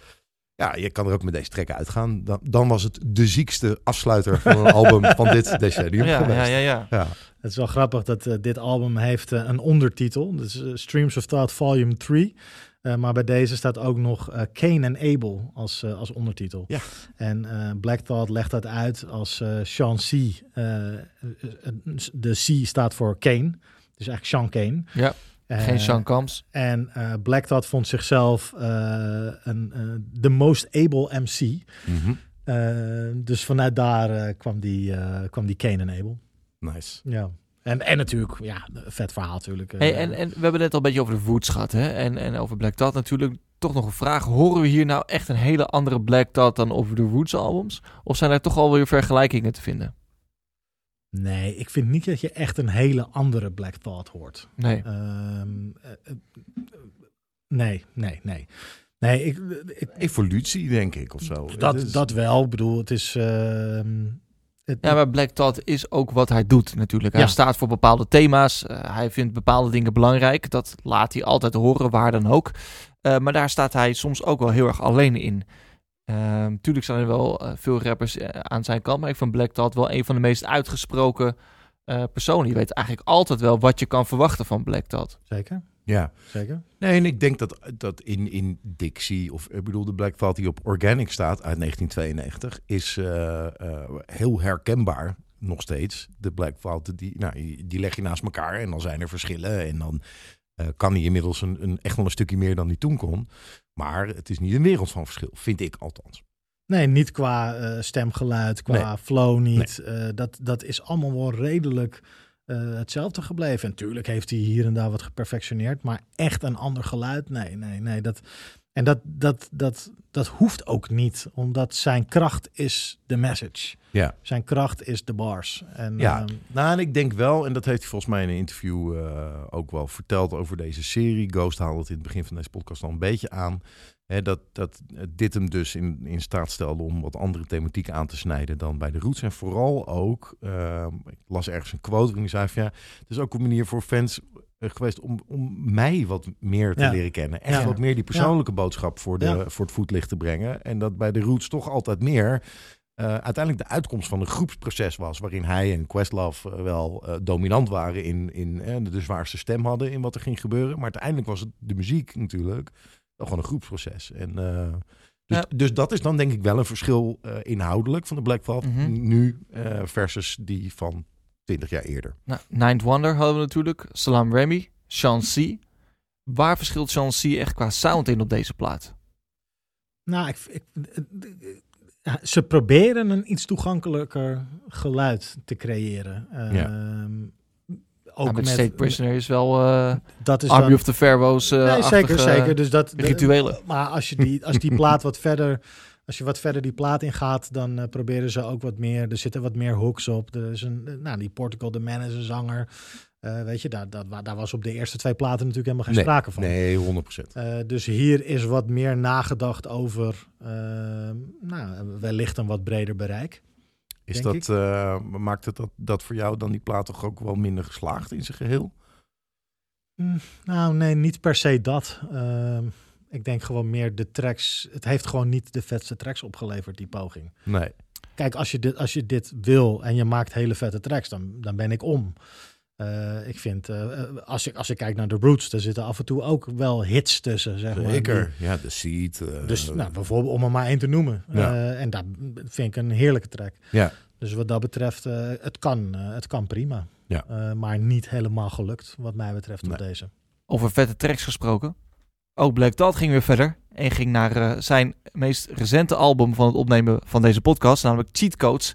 Ja, je kan er ook met deze track uitgaan. Dan, dan was het de ziekste afsluiter van een album van dit decennium Ja, geweest. ja, ja, ja. Ja. Het is wel grappig dat eh, dit album heeft eh, een ondertitel. Dus eh, Streams of Thought Volume 3. Eh, maar bij deze staat ook nog eh Cain en Abel als, als ondertitel. Ja. En eh, Black Thought legt dat uit als eh Sean C. de C staat voor Cain. Dus eigenlijk Sean Kane. Ja, Geen Sean Kams. En eh, Black Thought vond zichzelf eh, een, eh, the most able MC. Mhm. Eh, dus vanuit daar eh, kwam, die, eh, kwam die Cain en Abel. Nice. Ja. En, en natuurlijk, ja, een vet verhaal natuurlijk. eh. Hey, en, en we hebben net al een beetje over de Woods gehad. Hè? En, en over Black Dot natuurlijk. Toch nog een vraag. Horen we hier nou echt een hele andere Black Dot dan over de Woods albums? Of zijn er toch alweer vergelijkingen te vinden? Nee, ik vind niet dat je echt een hele andere Black Thought hoort. Nee. Ehm, eh, eh, nee, nee, nee. Nee, ik, ik, Evolutie, denk ik, of zo. Dat, is- dat wel. Ik bedoel, het is... ehm, het, Ja, maar Black Dot is ook wat hij doet natuurlijk. Hij Ja. staat voor bepaalde thema's. Eh, hij vindt bepaalde dingen belangrijk. Dat laat hij altijd horen, waar dan ook. Eh, maar daar staat hij soms ook wel heel erg alleen in. Ehm tuurlijk zijn er wel eh, veel rappers eh, aan zijn kant. Maar ik vind Black Dot wel een van de meest uitgesproken eh, personen. Je weet eigenlijk altijd wel wat je kan verwachten van Black Dot. Zeker, Ja. zeker. Nee, en ik denk dat, dat in, in Dixie, of ik bedoel de Black Thought die op Organic staat uit 1992, is eh, eh, heel herkenbaar nog steeds. De Black Thought, die, nou, die leg je naast elkaar en dan zijn er verschillen. En dan eh, kan hij inmiddels een, een, echt wel een stukje meer dan hij toen kon. Maar het is niet een wereld van verschil, vind ik althans. Nee, niet qua eh, stemgeluid, qua flow niet. Eh, dat, dat is allemaal wel redelijk eh, hetzelfde gebleven. En tuurlijk heeft hij hier en daar wat geperfectioneerd, maar echt een ander geluid? Nee, nee, nee. Dat, en dat, dat, dat, dat hoeft ook niet, omdat zijn kracht is de message. Ja. Zijn kracht is de bars. En, Ja, ehm, nou en ik denk wel, en dat heeft hij volgens mij in een interview eh, ook wel verteld over deze serie. Ghost haalde het in het begin van deze podcast al een beetje aan. Hè, dat, dat dit hem dus in, in staat stelde om wat andere thematiek aan te snijden dan bij de Roots. En vooral ook, ehm, ik las ergens een quote waarin hij zei van ja, het is ook een manier voor fans geweest om, om mij wat meer te Ja. leren kennen. Echt Ja. wat meer die persoonlijke boodschap voor, de, voor het voetlicht te brengen. En dat bij de Roots toch altijd meer eh, uiteindelijk de uitkomst van een groepsproces was. Waarin hij en Questlove eh, wel eh, dominant waren in, in eh, de zwaarste stem hadden in wat er ging gebeuren. Maar uiteindelijk was het de muziek natuurlijk wel gewoon een groepsproces. En, eh, dus, Ja. dus dat is dan denk ik wel een verschil eh, inhoudelijk van de Black Thought Mhm. nu eh, versus die van 20 jaar eerder. Nou, Ninth Wonder hadden we natuurlijk. Salam Remy, Sean C. Waar verschilt Sean C echt qua sound in op deze plaat? Nou, ik, ik, ja, ze proberen een iets toegankelijker geluid te creëren. Ehm, ook Ja, met, met, State Prisoner is wel eh dat is Army dan, of the Pharaohs eh nee, zeker, zeker. Dus dat, rituelen. Maar als je die, als die plaat wat verder, als je wat verder die plaat ingaat, dan eh, proberen ze ook wat meer. Er zitten wat meer hooks op. Er is een, eh, nou, die Portugal the Man is een zanger. Eh, weet je, daar, daar, daar was op de eerste twee platen natuurlijk helemaal geen Nee, sprake van. Nee, 100%. Eh, dus hier is wat meer nagedacht over eh, nou, wellicht een wat breder bereik. Is dat, maakt het dat, dat voor jou dan die plaat toch ook wel minder geslaagd in zijn geheel? Mm, nou, nee, niet per se dat. Ik denk gewoon meer de tracks. Het heeft gewoon niet de vetste tracks opgeleverd, die poging. Nee. Kijk, als je dit, als je dit wil en je maakt hele vette tracks, dan, dan ben ik om. Eh, ik vind, eh, eh, als, ik, als ik kijk naar de Roots, er zitten af en toe ook wel hits tussen, zeg maar. Zeker. Ja, de Seed. eh, Die- dus nou, bijvoorbeeld om er maar één te noemen. Ja. Eh, en dat vind ik een heerlijke track. Ja. Dus wat dat betreft, eh, het, kan, eh, het kan prima. Ja. Eh, maar niet helemaal gelukt, wat mij betreft, op Nee. deze. Over vette tracks gesproken. Ook Black Dot ging weer verder en ging naar eh, zijn meest recente album van het opnemen van deze podcast, namelijk Cheat Codes.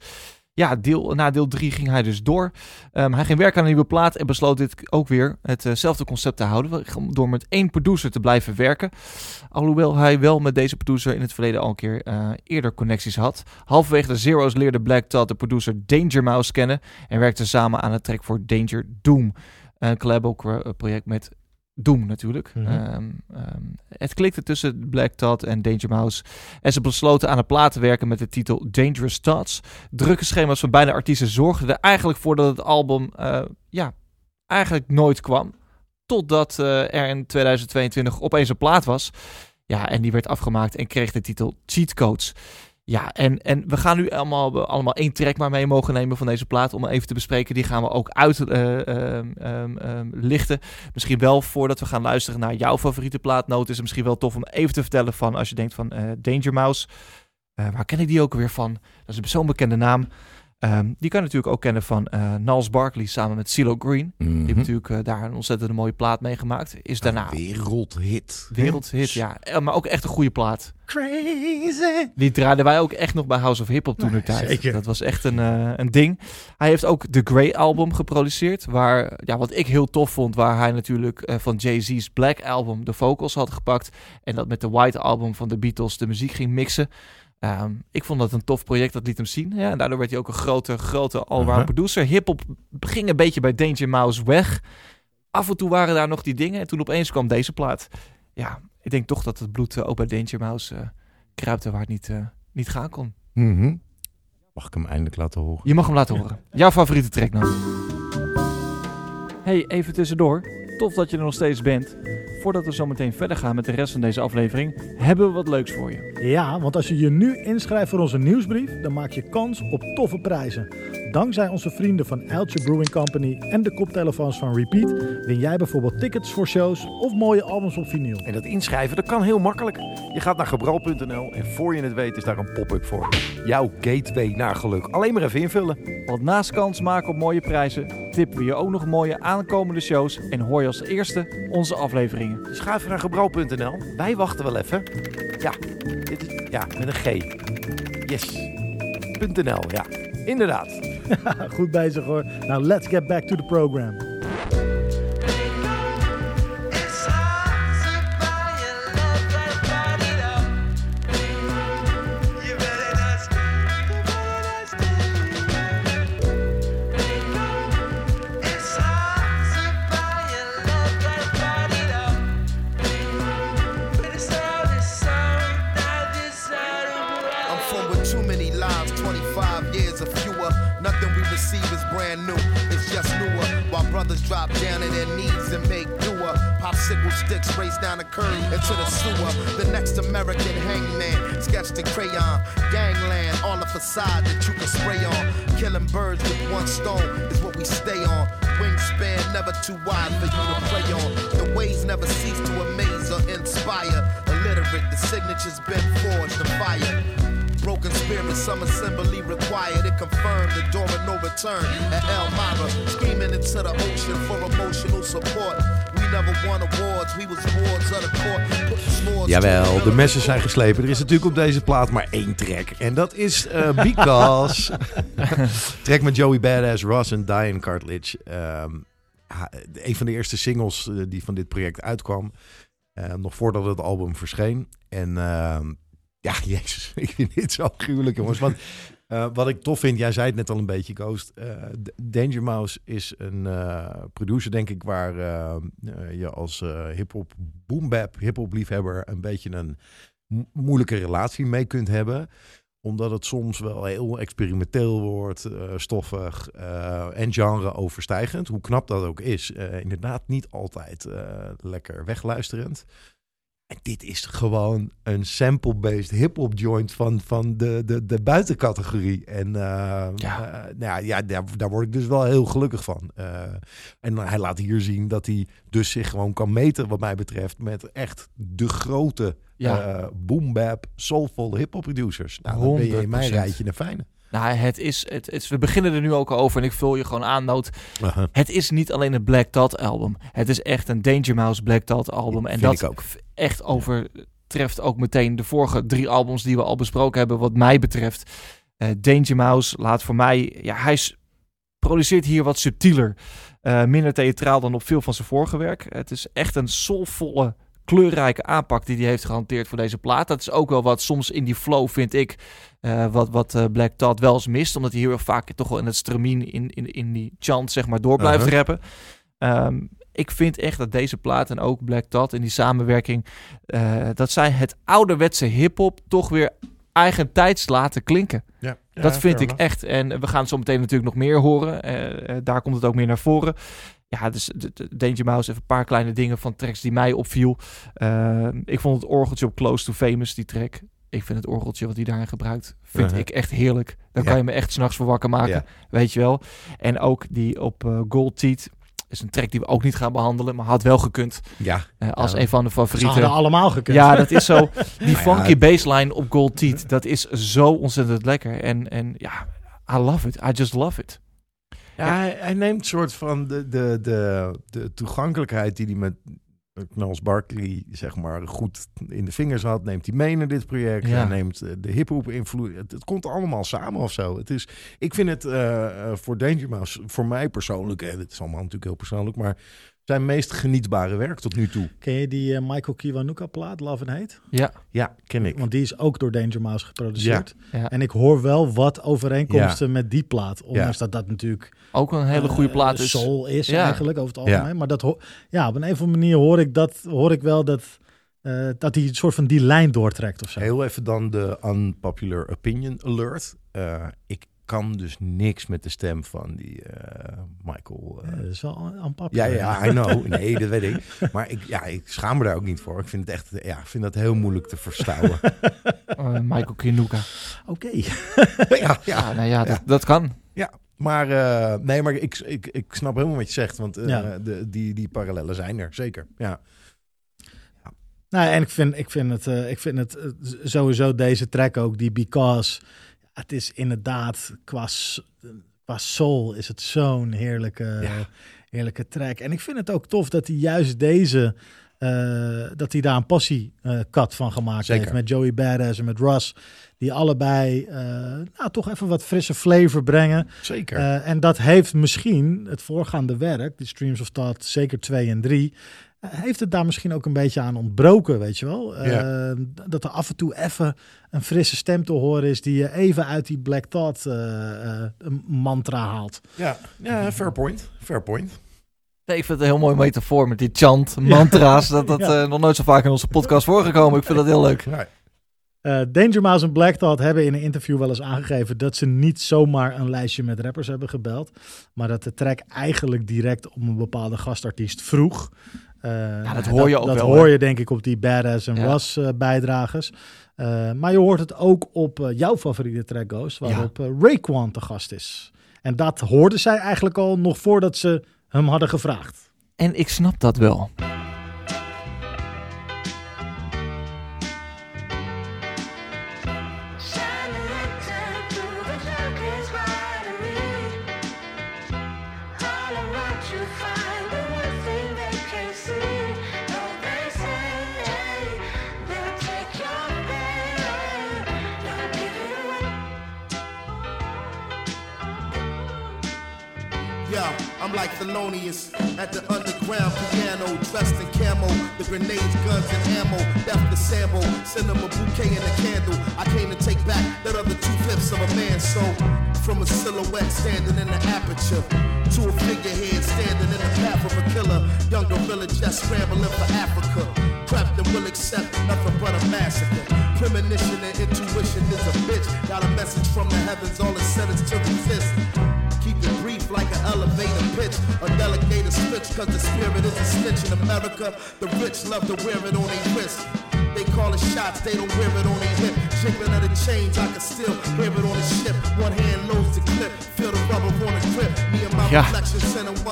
Ja, deel, na deel 3 ging hij dus door. Ehm, hij ging werken aan een nieuwe plaat en besloot dit ook weer hetzelfde concept te houden. Door met één producer te blijven werken. Alhoewel hij wel met deze producer in het verleden al een keer eh, eerder connecties had. Halverwege de Zero's leerde Black Dot de producer Danger Mouse kennen. En werkte samen aan het track voor Danger Doom. Een collabo-project met Doom natuurlijk. Mhm. Ehm, ehm, het klikte tussen Black Thought en Danger Mouse. En ze besloten aan een plaat te werken met de titel Dangerous Thoughts. Drukke schema's van beide artiesten zorgden er eigenlijk voor dat het album eh, ja, eigenlijk nooit kwam. Totdat eh, er in 2022 opeens een plaat was. Ja, en die werd afgemaakt en kreeg de titel Cheat Codes. Ja, en, en we gaan nu allemaal, allemaal één track maar mee mogen nemen van deze plaat om even te bespreken. Die gaan we ook uitlichten. misschien wel voordat we gaan luisteren naar jouw favoriete plaatnoot. Is het misschien wel tof om even te vertellen van als je denkt van eh, Danger Mouse. eh, waar ken ik die ook weer van? Dat is zo'n bekende naam. Ehm, die kan je natuurlijk ook kennen van eh Niles Barkley samen met CeeLo Green. Die Mhm. heeft natuurlijk eh, daar een ontzettend mooie plaat mee gemaakt. Is daarna Wereldhit. wereldhit, ja. Eh, Maar ook echt een goede plaat. Crazy! Die draaiden wij ook echt nog bij House of Hip Hop toen de tijd. zeker. Dat was echt een, een ding. Hij heeft ook de Grey album geproduceerd. Waar, ja, wat ik heel tof vond, waar hij natuurlijk van Jay-Z's Black album de vocals had gepakt. En dat met de White album van de Beatles de muziek ging mixen. Ehm, ik vond dat een tof project, dat liet hem zien. Ja, en daardoor werd hij ook een grote, grote allround producer. Hip-hop ging een beetje bij Danger Mouse weg. Af en toe waren daar nog die dingen. En toen opeens kwam deze plaat. Ja, ik denk toch dat het bloed eh, ook bij Danger Mouse eh, kruipte waar het niet, eh, niet gaan kon. Mhm. Mag ik hem eindelijk laten horen? Je mag hem laten horen. Jouw favoriete track nou? Hey, even tussendoor. Tof dat je er nog steeds bent. Voordat we zo meteen verder gaan met de rest van deze aflevering, hebben we wat leuks voor je. Ja, want als je je nu inschrijft voor onze nieuwsbrief, dan maak je kans op toffe prijzen. Dankzij onze vrienden van Eltje Brewing Company en de koptelefoons van Repeat win jij bijvoorbeeld tickets voor shows of mooie albums op vinyl. En dat inschrijven, dat kan heel makkelijk. Je gaat naar gebral.nl en voor je het weet is daar een pop-up voor. Jouw gateway naar geluk. Alleen maar even invullen. Want naast kans maken op mooie prijzen, tippen we je ook nog mooie aankomende shows en hoor je als eerste onze afleveringen. Dus ga even naar gebral.nl. Wij wachten wel even. Ja, dit is, ja met een G. Yes. .nl, ja. Inderdaad. Goed bezig hoor. Nou, let's get back to the program. Brothers drop down to their knees and make doer. Popsicle sticks race down the curb into the sewer. The next American hangman, sketched in crayon. Gangland, all the facade that you can spray on. Killing birds with one stone is what we stay on. Wingspan never too wide for you to play on. The ways never cease to amaze or inspire. Illiterate, the signature's been forged to fire. Broken spirit, some assembly required. It confirmed the door of no return at Elmira. Screaming into the ocean for emotional support. We never won awards, we was wards of the court. Putting swords Jawel, de messen zijn geslepen. Er is natuurlijk op deze plaat maar één track. En dat is eh, Because. track met Joey Badass, Ross en Diane Cartledge. Ehm, ha- een van de eerste singles eh, die van dit project uitkwam. Eh, nog voordat het album verscheen. En ehm, ja, jezus, ik vind dit zo gruwelijk, jongens. Want eh, wat ik tof vind, jij zei het net al een beetje, Ghost. eh, Danger Mouse is een eh, producer, denk ik, waar je als hip-hop, boom-bap, hip-hop liefhebber een beetje een mo- moeilijke relatie mee kunt hebben omdat het soms wel heel experimenteel wordt, stoffig en genre overstijgend. Hoe knap dat ook is. inderdaad niet altijd lekker wegluisterend. En dit is gewoon een sample-based hip-hop joint van, van de, de, de buitencategorie. En eh, Ja. eh, nou ja, ja daar, daar word ik dus wel heel gelukkig van. Eh, en hij laat hier zien dat hij dus zich gewoon kan meten, wat mij betreft, met echt de grote Ja. boom-bap, soulful hip-hop producers. Nou, dan ben je in mijn 100%. rijtje een fijne. Nou, het is, het, het, we beginnen er nu ook over en ik vul je gewoon aan, Noot. Het is niet alleen een Black Dot album. Het is echt een Danger Mouse Black Dot album. En dat ook. echt overtreft ook meteen de vorige drie albums die we al besproken hebben, wat mij betreft. Eh, Danger Mouse laat voor mij, ja, hij is, produceert hier wat subtieler. eh, minder theatraal dan op veel van zijn vorige werk. Het is echt een soulvolle, kleurrijke aanpak die hij heeft gehanteerd voor deze plaat. Dat is ook wel wat soms in die flow, vind ik, eh, wat, wat eh, Black Thought wel eens mist. Omdat hij heel erg vaak toch wel in het stramien, in, in, in die chant, zeg maar, door blijft Uh-huh. rappen. Ehm, ik vind echt dat deze plaat en ook Black Thought in die samenwerking... eh, dat zij het ouderwetse hiphop toch weer eigentijds laten klinken. Ja, dat vind ik echt. En we gaan zo meteen natuurlijk nog meer horen. Daar komt het ook meer naar voren. Ja, dus de, de Danger Mouse, even een paar kleine dingen van tracks die mij opviel. Eh, ik vond het orgeltje op Close to Famous, die track. Ik vind het orgeltje wat hij daarin gebruikt, vind Uh-huh. ik echt heerlijk. Daar Ja. kan je me echt s'nachts voor wakker maken, Ja. weet je wel. En ook die op eh, Gold Teeth is een track die we ook niet gaan behandelen, maar had wel gekund Ja, eh, als Ja, een van de Ze hadden favorieten. allemaal gekund. Ja, dat is zo. Die ja, funky bassline op Gold Teeth, dat is zo ontzettend lekker. En, en ja, I love it. I just love it. Ja, hij, hij neemt soort van de, de, de, de toegankelijkheid die hij met Knals Barkley, zeg maar, goed in de vingers had. Neemt hij mee naar dit project. Ja. Hij neemt eh, de hip-hop invloed. Het, het komt allemaal samen of zo. Het is, ik vind het eh, eh, voor Danger Mouse, voor mij persoonlijk, en het is allemaal natuurlijk heel persoonlijk, maar zijn meest genietbare werk tot nu toe. Ken je die eh, Michael Kiwanuka plaat, Love and Hate? Ja, Ja, ken ik. Want die is ook door Danger Mouse geproduceerd. ja. En ik hoor wel wat overeenkomsten met die plaat. Ondanks Ja. dat dat natuurlijk ook een hele goede eh, plaat is. soul is Ja. eigenlijk over het algemeen. Ja. Maar dat ja, op een of andere manier hoor ik, dat, hoor ik wel dat, eh, dat hij een soort van die lijn doortrekt of zo. Heel even dan de unpopular opinion alert. Eh, ik kan dus niks met de stem van die eh, Michael. eh, Ja, dat is wel een pap. Ja, ja, I know. Nee, dat weet ik. Maar ik, ja, ik schaam me daar ook niet voor. Ik vind het echt, ja, ik vind dat heel moeilijk te verstouwen. Eh, Michael Kinuka. Oké. ja, Ja, nou ja, Dat, dat kan. Maar eh, nee, maar ik, ik, ik snap helemaal wat je zegt. Want eh, Ja. de, die, die parallellen zijn er, zeker. Ja. Nou, en ik vind, ik vind het, eh, ik vind het sowieso deze track ook, die Because. Het is inderdaad, qua, qua soul is het zo'n heerlijke, Ja. heerlijke track. En ik vind het ook tof dat hij juist deze, eh, dat hij daar een passie eh, cut van gemaakt Zeker. heeft. Met Joey Badass en met Russ. Die allebei eh, nou, toch even wat frisse flavor brengen. Zeker. En dat heeft misschien het voorgaande werk, die Streams of Thought, zeker 2 en 3, heeft het daar misschien ook een beetje aan ontbroken, weet je wel? Eh. Dat er af en toe even een frisse stem te horen is die je even uit die Black Thought eh, eh, mantra haalt. ja. ja, fair point. Fair point. Nee, ik vind het een heel mooi metafoor met die chant, mantra's. Dat dat Ja. eh, nog nooit zo vaak in onze podcast voorgekomen. Ik vind dat heel leuk. Ja. Eh, Danger Mouse en Black Thought hebben in een interview wel eens aangegeven dat ze niet zomaar een lijstje met rappers hebben gebeld, maar dat de track eigenlijk direct om een bepaalde gastartiest vroeg. Eh, dat en hoor je ook Dat wel, hoor hè? je denk ik op die Badass en Ja. Was eh, bijdragers. Eh, maar je hoort het ook op jouw favoriete track Ghost, waarop eh, Raekwon te gast is. En dat hoorden zij eigenlijk al nog voordat ze hem hadden gevraagd. En ik snap dat wel. I'm like Thelonious at the underground piano, dressed in camo. The grenades, guns, and ammo. Left the sample, send them a bouquet and a candle. I came to take back that other two fifths of a man. So, from a silhouette standing in the aperture to a figurehead standing in the path of a killer. Young gorilla just scrambling for Africa. Prepped and will accept nothing but a massacre. Premonition and intuition is a bitch. Got a message from the heavens, all it said is to resist. Like an elevator pitch. A delegator switch, cause the spirit is a snitch in America. The rich love to wear it on their wrist. They call it shots, they don't wear it on their hip. Jiggling of the chains, I can still hear it on the ship. One hand loads the clip, feel the rubber on the grip. Ja,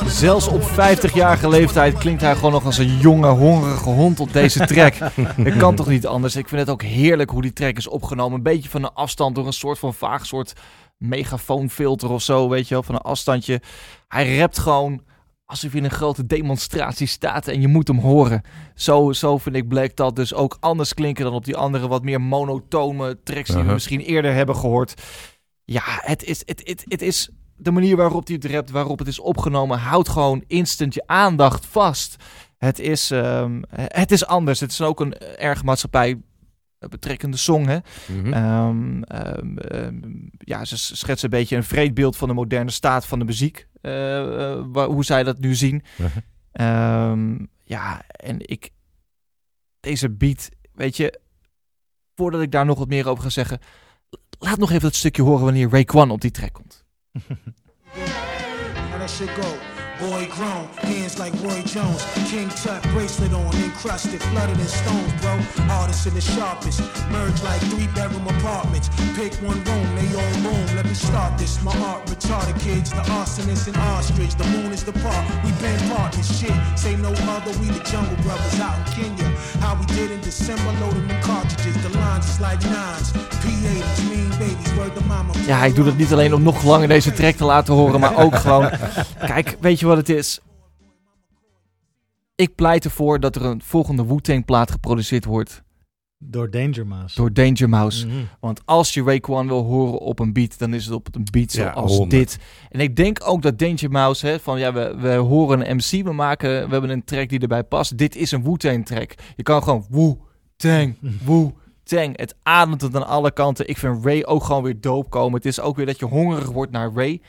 Zelfs op on the trip. 50-jarige leeftijd klinkt hij gewoon nog als een jonge, hongerige hond op deze track. Dat kan toch niet anders? Ik vind het ook heerlijk hoe die track is opgenomen. Een beetje van een afstand door een soort van vaag soort megafoonfilter of zo, weet je wel, van een afstandje. Hij rapt gewoon alsof je in een grote demonstratie staat en je moet hem horen. Zo, zo vind ik Black Thought dus ook anders klinken dan op die andere wat meer monotone tracks die we Aha. misschien eerder hebben gehoord. Ja, het is, het, het, het is de manier waarop hij het rapt, waarop het is opgenomen, houdt gewoon instant je aandacht vast. Het is, ehm, het is anders. Het is ook een erg maatschappij betrekkende song, hè. Mhm. Ehm, ehm, ehm, ja, ze schetsen een beetje een vreedbeeld van de moderne staat van de muziek. eh, eh, wa- hoe zij dat nu zien. Mhm. Ehm, ja, en ik... Deze beat, weet je... Voordat ik daar nog wat meer over ga zeggen... Laat nog even dat stukje horen wanneer Ray Kwan op die track komt. Boy grown, hands like Roy Jones. King Tut bracelet on, encrusted, flooded in stones, bro. Hardest and the sharpest. Merge like three bedroom apartments. Pick one room, they all boom. Let me start this. My art retarded kids, the arsonist and ostrich. The moon is the park. We been partners, shit. Say no other, we the jungle brothers out in Kenya. How we did in December, loading them cartridges. The lines is like nines. P80s, mean babies, word the mama. Ja, ik doe dat niet alleen om nog langer deze track te laten horen, maar ook gewoon... Kijk, weet je wat het is? Ik pleit ervoor dat er een volgende Wu-Tang plaat geproduceerd wordt Door Danger Mouse. door Danger Mouse. Mhm. Want als je Raekwon wil horen op een beat, dan is het op een beat zoals 100. dit. En ik denk ook dat Danger Mouse, hè, van ja, we, we horen een MC, we maken, we hebben een track die erbij past. Dit is een Wu-Tang track. Je kan gewoon Wu-Tang, Wu-Tang. Het ademt het aan alle kanten. Ik vind Ray ook gewoon weer doop komen. Het is ook weer dat je hongerig wordt naar Ray.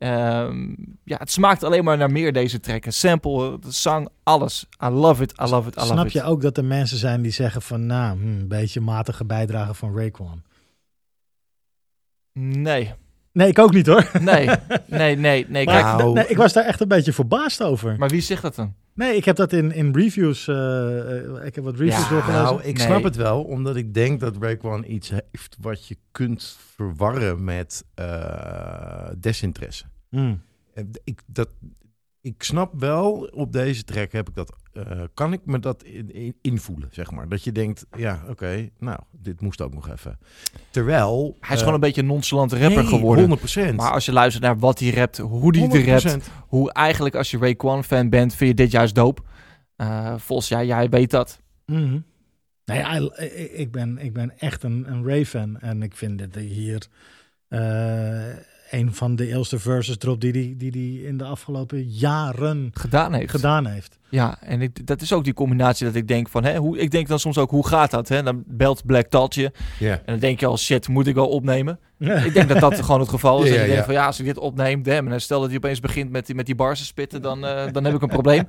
Ehm, ja, het smaakt alleen maar naar meer deze track. Een sample, de zang, alles. I love it, I love it, I love Snap it. je ook dat er mensen zijn die zeggen van, nou, hm, een beetje matige bijdrage van Raekwon? Nee, Nee, ik ook niet hoor. nee, nee, nee, nee. Maar Kijk, ik, nee, ik was daar echt een beetje verbaasd over. maar wie zegt dat dan? Nee, ik heb dat in, in reviews, eh, eh, ik heb wat reviews Ja, doorgelezen. Nou, ik Nee. snap het wel, omdat ik denk dat Raekwon iets heeft wat je kunt verwarren met eh, desinteresse. Hm. Eh, Ik, dat, ik snap wel, op deze track heb ik dat, eh, kan ik me dat in, in- invoelen, zeg maar. Dat je denkt, ja, oké, nou, dit moest ook nog even. Terwijl... Hij is gewoon een beetje een nonchalante rapper nee, geworden. 100%. Maar als je luistert naar wat hij rapt, hoe hij er rapt, 100%. hoe eigenlijk als je Raekwon fan bent, vind je dit juist dope. Eh Vos, ja, jij weet dat. Mhm. Nee, ja, ik- ben, ik ben echt een, een Ray-fan. En ik vind dit hier eh, een van de eerste verses erop die hij die, die in de afgelopen jaren Gedaan heeft. gedaan heeft. Ja, en ik, dat is ook die combinatie dat ik denk van, hè, hoe, ik denk dan soms ook, hoe gaat dat? Hè? Dan belt Black Thought je Ja. en dan denk je al, shit, moet ik wel opnemen? ik denk dat dat gewoon het geval is. Ja, dat je ja, denkt ja. van, ja, als ik dit opneem, damn, en stel dat hij opeens begint met die, met die bars te spitten, dan, eh, dan heb ik een probleem.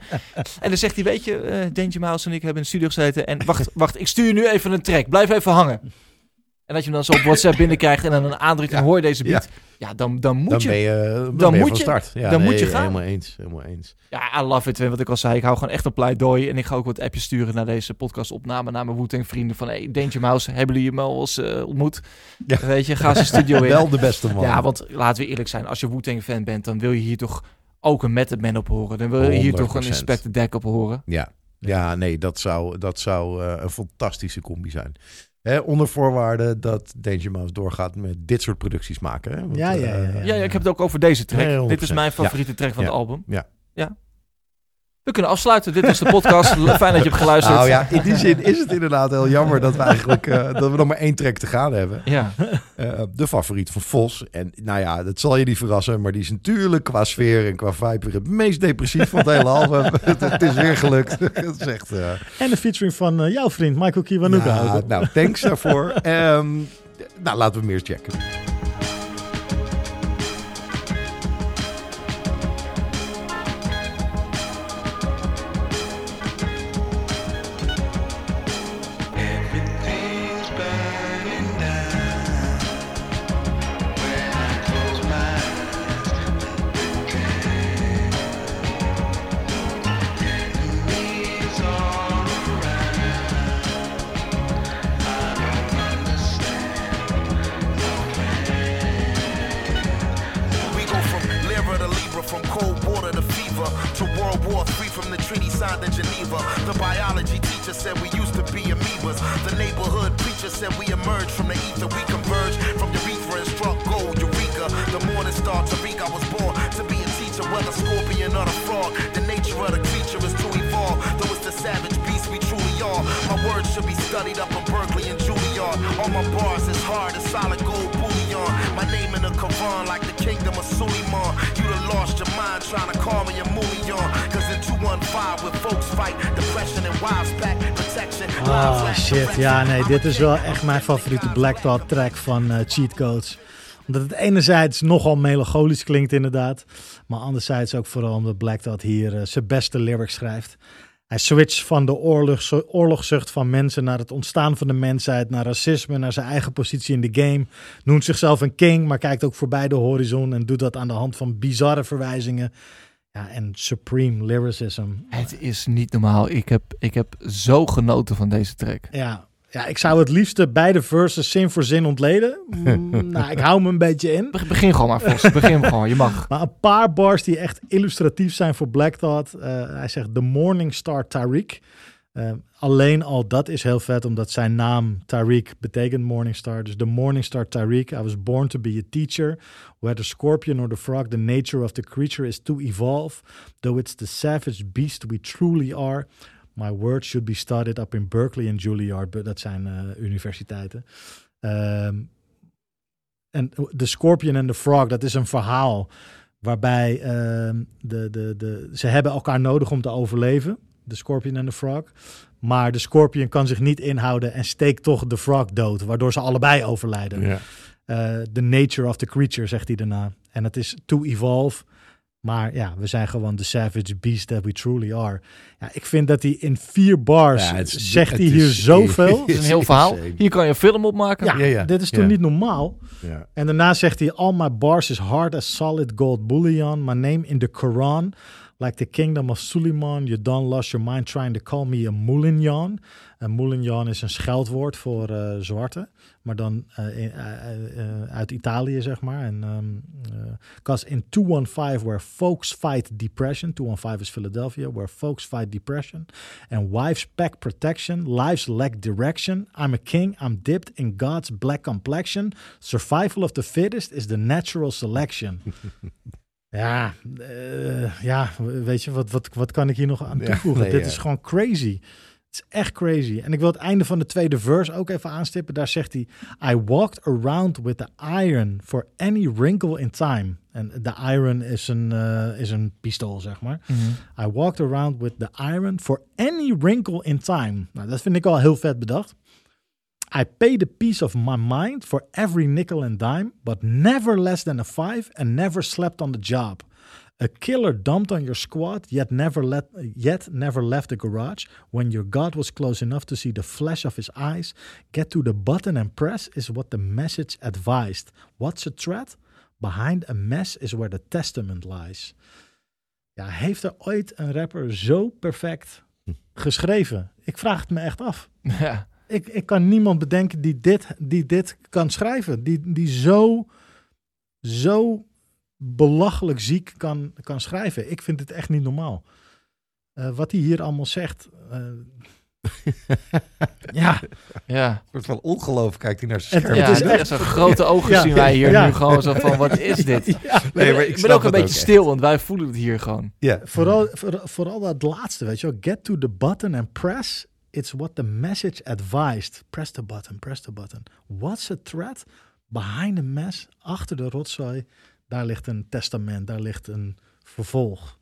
en dan zegt hij, weet je, eh Danger Mouse en ik hebben in de studio gezeten en wacht, wacht, ik stuur je nu even een track, blijf even hangen. En dat je hem dan zo op WhatsApp binnenkrijgt en dan een aandrukt en Ja. hoor je deze beat. Ja, dan, dan moet Dan je. ben je, dan dan ben je moet van je- start. Ja, dan moet je gaan. Helemaal eens, helemaal eens. Ja, I love it. Wat ik al zei, ik hou gewoon echt een pleidooi. En ik ga ook wat appjes sturen naar deze podcastopname naar mijn Wu-Tang vrienden. Van, hey, Danger Mouse, hebben jullie hem al eens eh, ontmoet? Ja. Weet je, ga zijn studio in. Wel de beste man. Ja, want laten we eerlijk zijn, als je Wu-Tang fan bent, dan wil je hier toch ook een Method Man op horen. Dan wil je hier toch een 100%. Inspector Deck op horen. Ja, ja nee, dat zou, dat zou eh, een fantastische combi zijn. Hè, onder voorwaarde dat Danger Mouse doorgaat met dit soort producties maken. Hè? Want, Ja, ja, eh, ja, ja. Ja, ja, ik heb het ook over deze track. Nee, 100%. Dit is mijn favoriete track van Ja. het album. Ja. ja. We kunnen afsluiten. Dit was de podcast. Fijn dat je hebt geluisterd. Nou ja, in die zin is het inderdaad heel jammer dat we eigenlijk eh, dat we nog maar één track te gaan hebben. Ja. Eh, de favoriet van Vos. En nou ja, dat zal je niet verrassen, maar die is natuurlijk qua sfeer en qua vibe het meest depressief van het hele album. het, het is weer gelukt. Het is echt... eh, En de featuring van eh, jouw vriend Michael Kiwanuka. nou, thanks daarvoor. Ehm, nou, laten we hem eerst checken. Of the creature is to evolve. Though it's the savage beast we truly are. My words should be studied up in Berkeley and Juilliard. All my bars is hard as solid gold bullion. My name in the Quran like the kingdom of Suleiman. You done lost your mind trying to call me a Mulion. Cause in 215 with folks fight, depression and wives back, protection. lack shit. Ja, nee, dit is wel echt mijn favoriete Black Thought track van eh, Cheat Codes. Omdat het enerzijds nogal melancholisch klinkt inderdaad. Maar anderzijds ook vooral omdat Black Thought hier eh, zijn beste lyrics schrijft. Hij switcht van de oorlogs, oorlogszucht van mensen naar het ontstaan van de mensheid, naar racisme, naar zijn eigen positie in de game. Noemt zichzelf een king, maar kijkt ook voorbij de horizon en doet dat aan de hand van bizarre verwijzingen. Ja, en supreme lyricism. Het is niet normaal. Ik heb, ik heb zo genoten van deze track. Ja, ja, ik zou het liefste beide verses zin voor zin ontleden. Mm, nou, ik hou me een beetje in. Be- Begin gewoon maar, Vos. Begin gewoon. Je mag. Maar een paar bars die echt illustratief zijn voor Black Thought. Eh, hij zegt The Morning Star Tariq. Eh, alleen al dat is heel vet, omdat zijn naam Tariq betekent Morning Star. Dus The Morning Star Tariq. I was born to be a teacher. Whether scorpion or the frog, the nature of the creature is to evolve. Though it's the savage beast we truly are. My words should be studied up in Berkeley en Juilliard. Dat zijn eh, universiteiten. Ehm, en The Scorpion and the Frog, dat is een verhaal waarbij ehm, de, de, de, ze hebben elkaar nodig om te overleven. De Scorpion en de Frog. Maar de Scorpion kan zich niet inhouden en steekt toch de Frog dood, waardoor ze allebei overlijden. Ja. Eh, the nature of the creature, zegt hij daarna. En het is to evolve. Maar ja, we zijn gewoon the savage beast that we truly are. Ja, ik vind dat hij in vier bars Ja, het is- zegt hij hier is- zoveel. Het is een heel verhaal. Hier kan je een film op maken. Ja, Ja, ja. dit is toch Ja. niet normaal? Ja. En daarna zegt hij: All my bars is hard as solid gold bullion. My name in the Quran, like the kingdom of Suleiman. You done lost your mind trying to call me a Moulignan. Een Moulignan is een scheldwoord voor eh zwarte, maar dan eh, in- eh, eh, uit Italië, zeg maar. En because in 215, where folks fight depression, 215 is Philadelphia, where folks fight depression, and wives pack protection, lives lack direction. I'm a king, I'm dipped in God's black complexion. Survival of the fittest is the natural selection. ja, eh, ja, weet je, wat, wat, wat kan ik hier nog aan Ja, toevoegen? nee, Dit ja. is gewoon crazy. Het is echt crazy. En ik wil het einde van de tweede verse ook even aanstippen. Daar zegt hij: I walked around with the iron for any wrinkle in time. En de iron is een, eh, is een pistool, zeg maar. I walked around with the iron for any wrinkle in time. Nou, dat vind ik al heel vet bedacht. I paid a piece of my mind for every nickel and dime, but never less than a five and never slept on the job. A killer dumped on your squad, yet never, let, yet never left the garage. When your god was close enough to see the flash of his eyes, get to the button and press is what the message advised. What's a threat? Behind a mess is where the testament lies. Ja, heeft er ooit een rapper zo perfect geschreven? Ik vraag het me echt af. Ja. Ik, ik kan niemand bedenken die dit, die dit kan schrijven. Die, die zo, zo belachelijk ziek kan, kan schrijven. Ik vind het echt niet normaal. Eh, wat hij hier allemaal zegt. eh, ja, Ja. Een soort van ongeloof kijkt hij naar zijn Het- scherm. ja, is is echt- Zo'n grote ogen Ja. zien wij hier Ja. nu gewoon zo van, wat is dit? ja. Nee, maar ik ben ook een het beetje stil, want wij voelen het hier gewoon. Ja. Vooral, voor- vooral dat laatste, weet je wel. Get to the button and press. It's what the message advised. Press the button, press the button. What's a threat? Behind the mess, achter de rotzooi, daar ligt een testament, daar ligt een vervolg.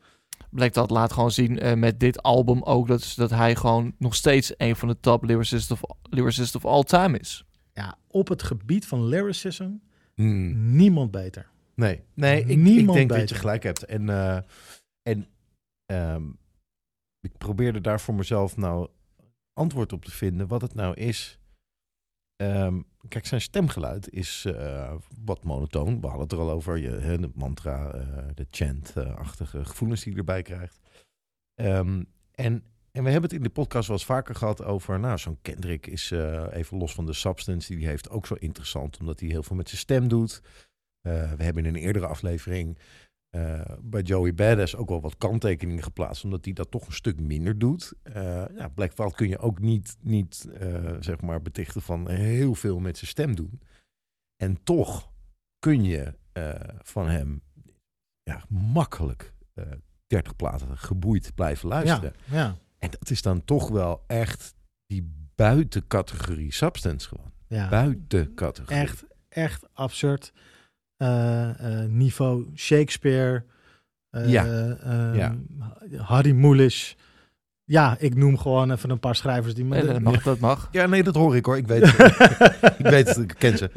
Bleek dat laat gewoon zien eh, met dit album ook, dat, is dat hij gewoon nog steeds een van de top lyricists of, lyricists of all time is. Ja, op het gebied van lyricism, Mm. niemand beter. Nee, nee ik, ik Niemand denk dat je gelijk hebt. En, eh, en ehm, ik probeerde daar voor mezelf nou antwoord op te vinden. Wat het nou is. Ehm, kijk, zijn stemgeluid is eh, wat monotoon. We hadden het er al over. Je, de mantra, eh, de chant-achtige gevoelens die je erbij krijgt. Ehm, en, en we hebben het in de podcast wel eens vaker gehad over... Nou, zo'n Kendrick is eh, even los van de substance die hij heeft ook zo interessant. Omdat hij heel veel met zijn stem doet. We hebben in een eerdere aflevering eh, bij Joey Badass ook wel wat kanttekeningen geplaatst, omdat hij dat toch een stuk minder doet. Eh ja, Black kun je ook niet, niet eh, zeg maar betichten van heel veel met zijn stem doen. En toch kun je van hem ja, makkelijk eh 30 platen geboeid blijven Ja, luisteren. ja, En dat is dan toch wel echt die buitencategorie substance gewoon. ja. Buitencategorie. Echt, echt absurd. Eh, eh, niveau Shakespeare. eh, Ja. Ja. Harry Mulisch. Ja, ik noem gewoon even een paar schrijvers die... Nee, dat mag, dat mag. Ja, nee, dat hoor ik hoor. Ik weet het. ik weet het, ik ken ze.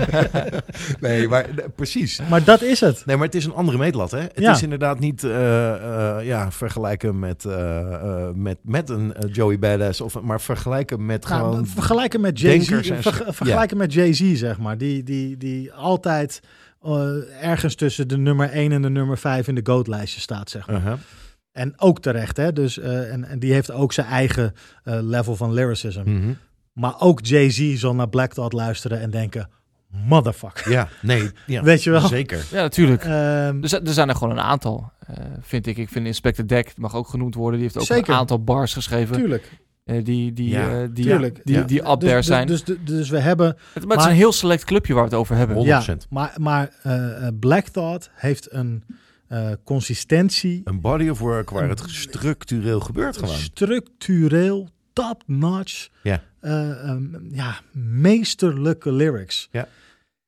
nee, maar nee, precies. Maar dat is het. Nee, maar het is een andere meetlat, hè? Het Ja. is inderdaad niet eh, eh, ja, vergelijken met, eh, eh, met, met een Joey Badass, of, maar vergelijken met Nou, gewoon... vergelijken met Jay-Z, vergelijken met Jay-Z, zeg maar. Die, die, die altijd eh, ergens tussen de nummer 1 en de nummer 5 in de GOAT-lijstje staat, zeg maar. Uh-huh. En ook terecht, hè. Dus, eh, en, en die heeft ook zijn eigen eh, level van lyricism. Mhm. Maar ook Jay-Z zal naar Black Thought luisteren en denken... Motherfucker. Ja, nee. Ja, Weet je wel? Zeker. Ja, natuurlijk. Ehm, Er, zijn- er zijn er gewoon een aantal, eh, vind ik. Ik vind Inspector Deck, mag ook genoemd worden. Die heeft ook Zeker. een aantal bars geschreven. tuurlijk, eh, die die, Ja, eh, die, tuurlijk. die, Ja. die up dus, there dus- zijn. Dus, dus, dus we hebben... Het- maar het maar- is een heel select clubje waar we het over hebben. 100%. Ja, maar, maar eh, eh, Black Thought heeft een eh, consistentie... Een body of work waar het structureel gebeurt gewoon. structureel, top-notch, Ja. eh, ehm, ja, meesterlijke lyrics. Ja.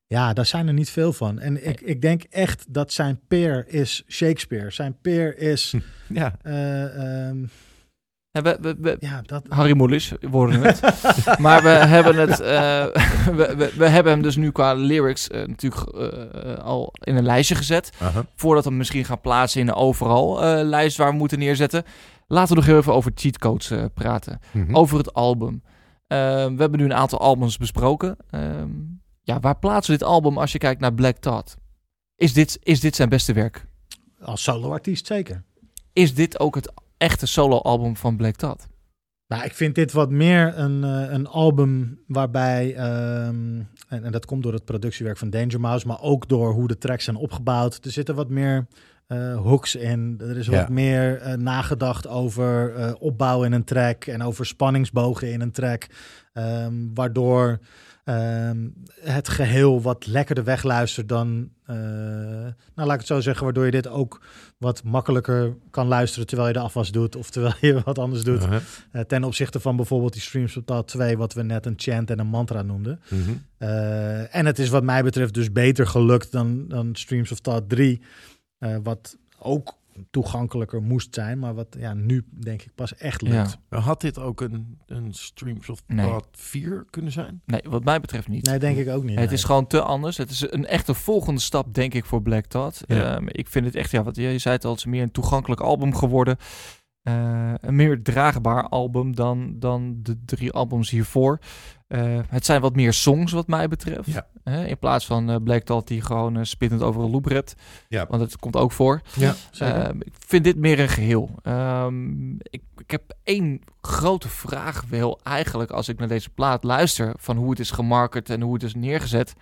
Ja, daar zijn er niet veel van. En ik, ik denk echt dat zijn peer is Shakespeare. Zijn peer is... Ja, eh, ehm, we, we, we- ja, dat... Harry Mulisch worden het. maar we hebben, het, eh, we, we, we hebben hem dus nu qua lyrics eh, natuurlijk eh, al in een lijstje gezet. Voordat we hem misschien gaan plaatsen in een overal eh, lijst waar we moeten neerzetten. Laten we nog heel even over cheatcodes eh praten. Mhm. Over het album. We hebben nu een aantal albums besproken. Ehm, ja, waar plaatsen we dit album als je kijkt naar Black Thought? Is dit, is dit zijn beste werk? Als soloartiest zeker. Is dit ook het echte solo-album van Black Thought? Nou, ik vind dit wat meer een, eh, een album waarbij, ehm, en, en dat komt door het productiewerk van Danger Mouse, maar ook door hoe de tracks zijn opgebouwd. Er zitten wat meer eh, hooks in. Er is Ja. wat meer eh, nagedacht over eh, opbouw in een track en over spanningsbogen in een track. ehm, waardoor ehm, het geheel wat lekkerder wegluistert dan, eh, nou laat ik het zo zeggen, waardoor je dit ook wat makkelijker kan luisteren terwijl je de afwas doet of terwijl je wat anders doet. Eh, ten opzichte van bijvoorbeeld die Streams of Thought 2, wat we net een chant en een mantra noemden. Mhm. Eh, en het is wat mij betreft dus beter gelukt dan, dan Streams of Thought 3. eh, wat ook toegankelijker moest zijn, maar wat ja, nu denk ik pas echt Ja. lukt. Had dit ook een, een Streams of Nee. Thought 4 kunnen zijn? Nee, wat mij betreft niet. Nee, denk ik ook niet. Het nee. is gewoon te anders. Het is een echte volgende stap, denk ik, voor Black Thought. Ja. Ehm, ik vind het echt, ja, wat je, je zei het al, het is meer een toegankelijk album geworden. Eh, een meer draagbaar album dan, dan de drie albums hiervoor. Eh, het zijn wat meer songs, wat mij betreft. Ja. In plaats van eh, Black Thought die gewoon spittend over een loop redt. Ja. Want het komt ook voor. Ja. Ehm, ik vind dit meer een geheel. Ehm, ik, ik heb één grote vraag wel eigenlijk als ik naar deze plaat luister. Van hoe het is gemarket en hoe het is neergezet.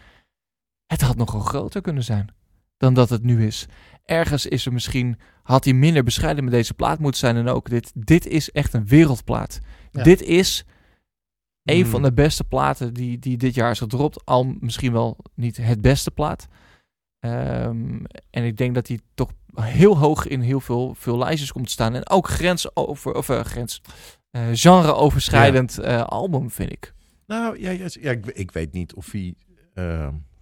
Het had nogal groter kunnen zijn dan dat het nu is. Ergens is er misschien, had hij minder bescheiden met deze plaat moeten zijn. En ook dit, dit is echt een wereldplaat. Ja. Dit is een Mm. van de beste platen die, die dit jaar is gedropt. Al misschien wel niet het beste plaat. Ehm, en ik denk dat hij toch heel hoog in heel veel, veel lijstjes komt te staan. En ook grens over, of eh, grens, eh genre-overschrijdend eh, album, vind ik. Nou, ja, ja, ja, ik, ik weet niet of hij...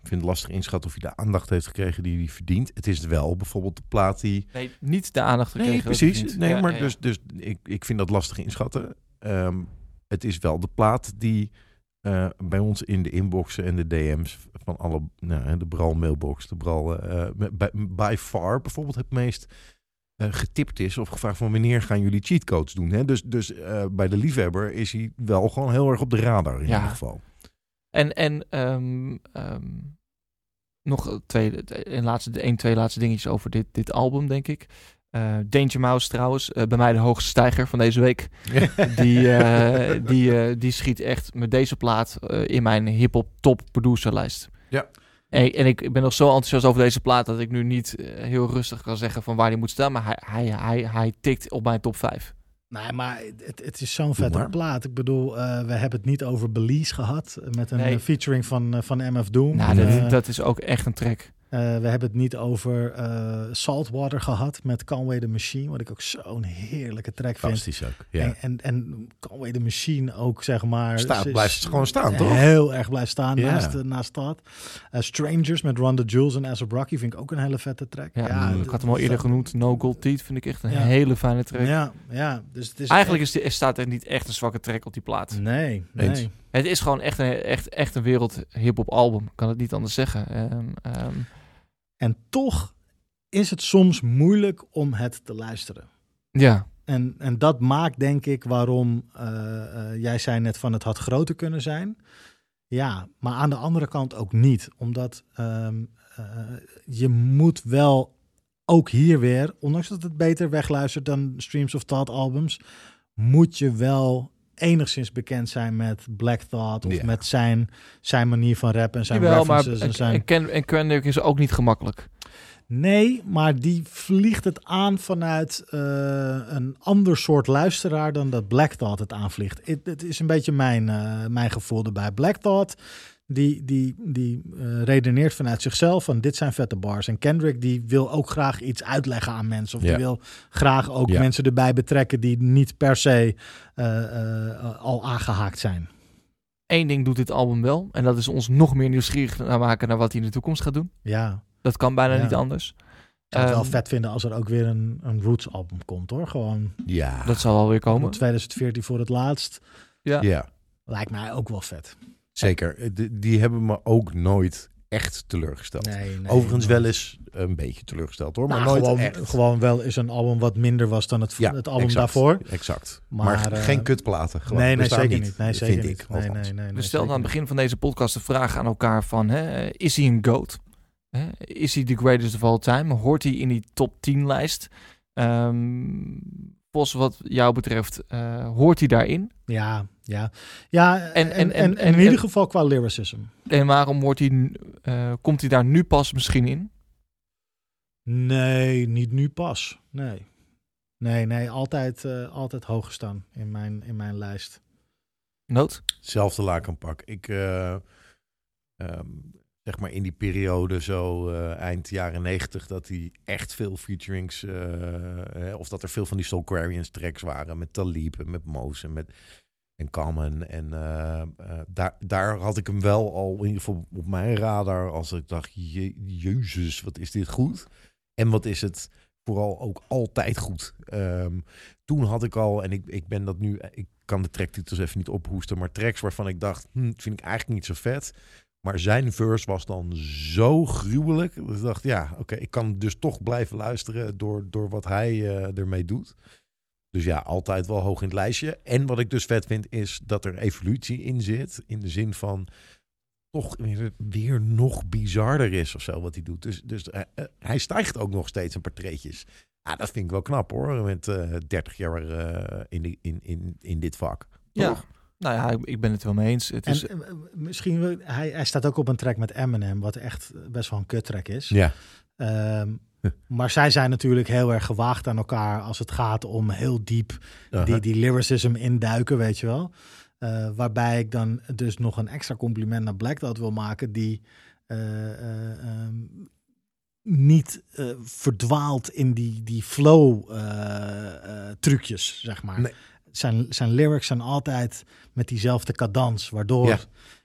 ik vind het lastig inschatten of hij de aandacht heeft gekregen die hij verdient. Het is wel bijvoorbeeld de plaat die... Nee, niet de aandacht gekregen. Nee, precies. Nee, Ja, maar ja, ja. dus, dus ik, ik vind dat lastig inschatten. Ehm, het is wel de plaat die eh, bij ons in de inboxen en de DM's van alle, nou, de Bral mailbox, de Bral, bij, by far bijvoorbeeld het meest getipt is of gevraagd van wanneer gaan jullie cheatcodes doen. Hè? Dus, dus bij de liefhebber is hij wel gewoon heel erg op de radar in ieder geval. En, en ehm, ehm, nog twee, een laatste, één, twee laatste dingetjes over dit, dit album, denk ik. Eh Danger Mouse trouwens, eh, bij mij de hoogste stijger van deze week. Die, eh, die, die schiet echt met deze plaat in mijn hip-hop top producerlijst. Ja. En, en ik, ik ben nog zo enthousiast over deze plaat dat ik nu niet heel rustig kan zeggen van waar die moet staan. Maar hij, hij, hij, hij tikt op mijn top 5. Nee, maar het, het is zo'n vette plaat. Ik bedoel, eh, we hebben het niet over Belize gehad. eh, Met een Nee. featuring van, eh, van MF Doom. Nou, dat, Eh, dat is ook echt een track. Eh, we hebben het niet over eh, Saltwater gehad met Conway the Machine. Wat ik ook zo'n heerlijke track vind. Fantastisch ook. Ja. En, en, en Conway the Machine ook, zeg maar... Staat, ze- blijft gewoon staan, toch? Heel erg blijft staan Ja. naast, de- naast dat. Eh, Strangers met Ronda Jules en Azza Rocky vind ik ook een hele vette track. Ja, ik had hem al eerder genoemd. No Gold Teeth vind ik echt een Ja. hele fijne track. Ja, ja. Dus het is Eigenlijk is die, er staat er niet echt een zwakke track op die plaat. Nee, Eens. nee. Het is gewoon echt een, echt, echt een wereld hip-hop album. Kan het niet anders zeggen. Ehm, ehm, En toch is het soms moeilijk om het te luisteren. ja, En, en dat maakt denk ik waarom eh, eh, jij zei net van het had groter kunnen zijn. Ja, maar aan de andere kant ook niet. Omdat ehm, eh, je moet wel ook hier weer, ondanks dat het beter wegluistert dan Streams of Thought albums, moet je wel enigszins bekend zijn met Black Thought of Ja. met zijn, zijn manier van rappen en zijn jawel, maar references en zijn... en, Ken, en Kendrick is ook niet gemakkelijk. Nee, maar die vliegt het aan vanuit eh, een ander soort luisteraar dan dat Black Thought het aanvliegt. Het, het is een beetje mijn, eh, mijn gevoel erbij. Black Thought, die, die, die eh, redeneert vanuit zichzelf van dit zijn vette bars. En Kendrick, die wil ook graag iets uitleggen aan mensen. Of Ja. die wil graag ook Ja. mensen erbij betrekken die niet per se eh, eh, al aangehaakt zijn. Eén ding doet dit album wel. En dat is ons nog meer nieuwsgierig naar maken naar wat hij in de toekomst gaat doen. Ja, Dat kan bijna Ja. niet anders. ik zou het wel Ehm, vet vinden als er ook weer een, een Roots album komt hoor. Gewoon Ja. Dat zal wel weer komen. 2014 voor het laatst. ja. Lijkt mij ook wel vet. Zeker. Eh, Die, hebben me ook nooit echt teleurgesteld. Nee, nee, Overigens wel eens een beetje teleurgesteld hoor, maar Nou, nooit gewoon, echt. gewoon wel is een album wat minder was dan het, Ja, het album exact, daarvoor. Exact. Maar, Maar, eh, geen kutplaten. Gewoon. nee, nee, zeker niet. Nee, zeker vind niet. ik. nee, nee, althans. nee, nee, We stelden aan het begin van deze podcast de vraag aan elkaar van... Hè, is hij een GOAT? Hè, is hij the greatest of all time? Hoort hij in die top 10 lijst? Ehm Bos, wat jou betreft, eh, hoort hij daarin? Ja, ja. Ja, en, En- en, en- en- en, in ieder geval qua lyricism. En waarom wordt hij, eh, komt hij daar nu pas misschien in? Nee, niet nu pas. Nee. Nee, nee, altijd, eh, altijd hoog gestaan in mijn, in mijn lijst. Nood? Zelfde lakenpak. Ik, eh, ehm, zeg maar in die periode zo eh, eind jaren negentig... dat hij echt veel featurings... eh, of dat er veel van die Soulquarians tracks waren... met Talib en met Moos en met... En Common. En eh, daar, daar had ik hem wel al in ieder geval op mijn radar. Als ik dacht, je, jezus, wat is dit goed. En wat is het vooral ook altijd goed. Ehm, toen had ik al, en ik, ik ben dat nu, ik kan de tracktitels even niet ophoesten, maar tracks waarvan ik dacht, hm, vind ik eigenlijk niet zo vet. Maar zijn verse was dan zo gruwelijk. Dat ik dacht, ja, oké, ik kan dus toch blijven luisteren door, door wat hij eh, ermee doet. Dus ja, altijd wel hoog in het lijstje. En wat ik dus vet vind, is dat er evolutie in zit. In de zin van toch weer, weer nog bizarder is of zo wat hij doet. Dus, dus eh, eh, hij stijgt ook nog steeds een paar treetjes. Ja, dat vind ik wel knap hoor. Met eh 30 jaar in, in, in, in dit vak. Ja. Nou ja, ik, ben het wel mee eens. Het En is, eh, misschien, wel- hij, hij staat ook op een track met Eminem, wat echt best wel een kuttrack is. Ja. Ehm, maar zij zijn natuurlijk heel erg gewaagd aan elkaar als het gaat om heel diep die, die lyricism induiken, weet je wel. Eh, waarbij ik dan dus nog een extra compliment naar Black Dot wil maken, die eh, eh, ehm, niet eh, verdwaalt in die, die flow eh, eh, trucjes, zeg maar. Nee. Zijn, zijn lyrics zijn altijd met diezelfde cadans, waardoor... Ja.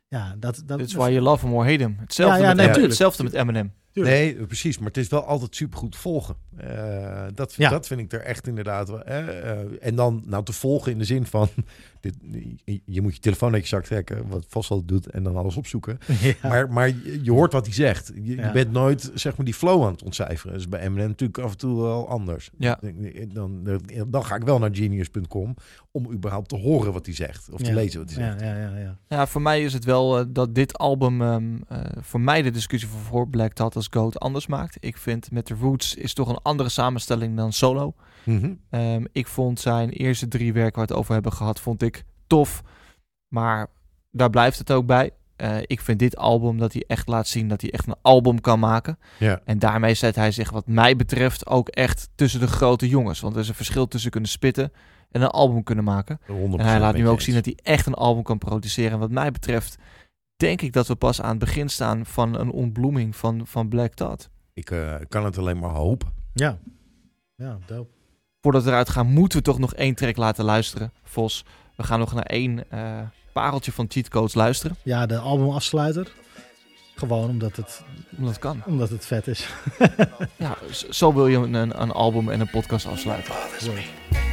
Ja, dat, dat, It's why you love him or hate him. Hetzelfde, Ja, ja, met, nee, hetzelfde met Eminem. Nee, precies. Maar het is wel altijd supergoed volgen. Eh, dat, Ja. dat vind ik er echt inderdaad wel. eh, en dan nou te volgen in de zin van... Dit, je- moet je telefoon uit je zak trekken, wat vast al doet, en dan alles opzoeken. Ja. Maar, maar je, je hoort wat hij zegt. Je, Ja. je bent nooit zeg maar die flow aan het ontcijferen. Dat is bij Eminem natuurlijk af en toe wel anders. Ja. Dan, dan ga ik wel naar genius.com om überhaupt te horen wat hij zegt. Of te Ja. lezen wat hij zegt. Ja, ja, ja, ja. Ja, voor mij is het wel eh, dat dit album ehm, eh, voor mij de discussie voor, voor Black Dot als Goat anders maakt. Ik vind met The Roots is toch een andere samenstelling dan solo. Mhm. Ehm, ik vond zijn eerste drie werken waar we het over hebben gehad, vond ik tof. Maar daar blijft het ook bij. Eh, ik vind dit album dat hij echt laat zien dat hij echt een album kan maken. Ja. En daarmee zet hij zich wat mij betreft ook echt tussen de grote jongens. Want er is een verschil tussen kunnen spitten en een album kunnen maken. 100% En hij laat nu ook zien dat hij echt een album kan produceren. En wat mij betreft denk ik dat we pas aan het begin staan van een ontbloeming van, van Black. Ik eh, kan het alleen maar hopen. Ja, ja dope. Voordat we eruit gaan moeten we toch nog één track laten luisteren. Vos, we gaan nog naar één eh, pareltje van Cheat Codes luisteren. Ja, de albumafsluiter. Gewoon omdat het, Omdat het kan. omdat het vet is. Ja, zo wil je een, een, een album en een podcast afsluiten. Hey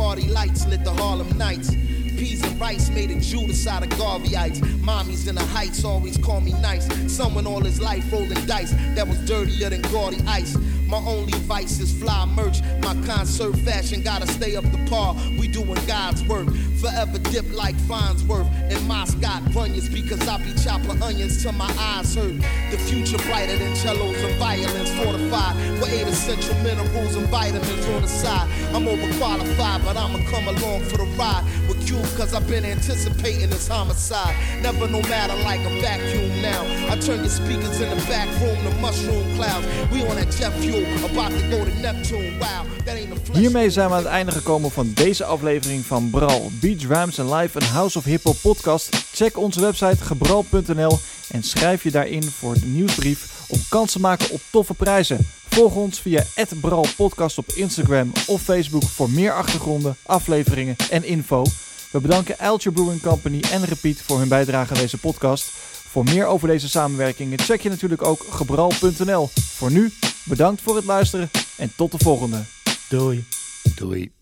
party lights lit the Harlem nights. Peas and rice made a Judas out of Garveyites. Mommies in the heights always call me nice. Someone all his life rolling dice that was dirtier than gaudy ice. My only vice is fly merch. My concert fashion gotta stay up to par. We doing God's work. Forever dip like Farnsworth. And my Scott bunions because I be chopping onions till my eyes hurt. The future brighter than cellos and violins fortified. With eight essential minerals and vitamins on the side. I'm overqualified, but I'ma come along for the ride. With Q, cause I've been anticipating this homicide. Never no matter like a vacuum now. I turn your speakers in the back room to mushroom clouds. We on that jet fuel, Hiermee zijn we aan het einde gekomen van deze aflevering van Bral, Beats, Rhymes and Live, een House of Hip Hop podcast. Check onze website gebral.nl en schrijf je daarin voor de nieuwsbrief om kans te maken op toffe prijzen. Volg ons via Bral Podcast op Instagram of Facebook voor meer achtergronden, afleveringen en info. We bedanken Alture Brewing Company en Repeat voor hun bijdrage aan deze podcast. Voor meer over deze samenwerkingen check je natuurlijk ook gebral.nl. Voor nu, bedankt voor het luisteren en tot de volgende. Doei. Doei.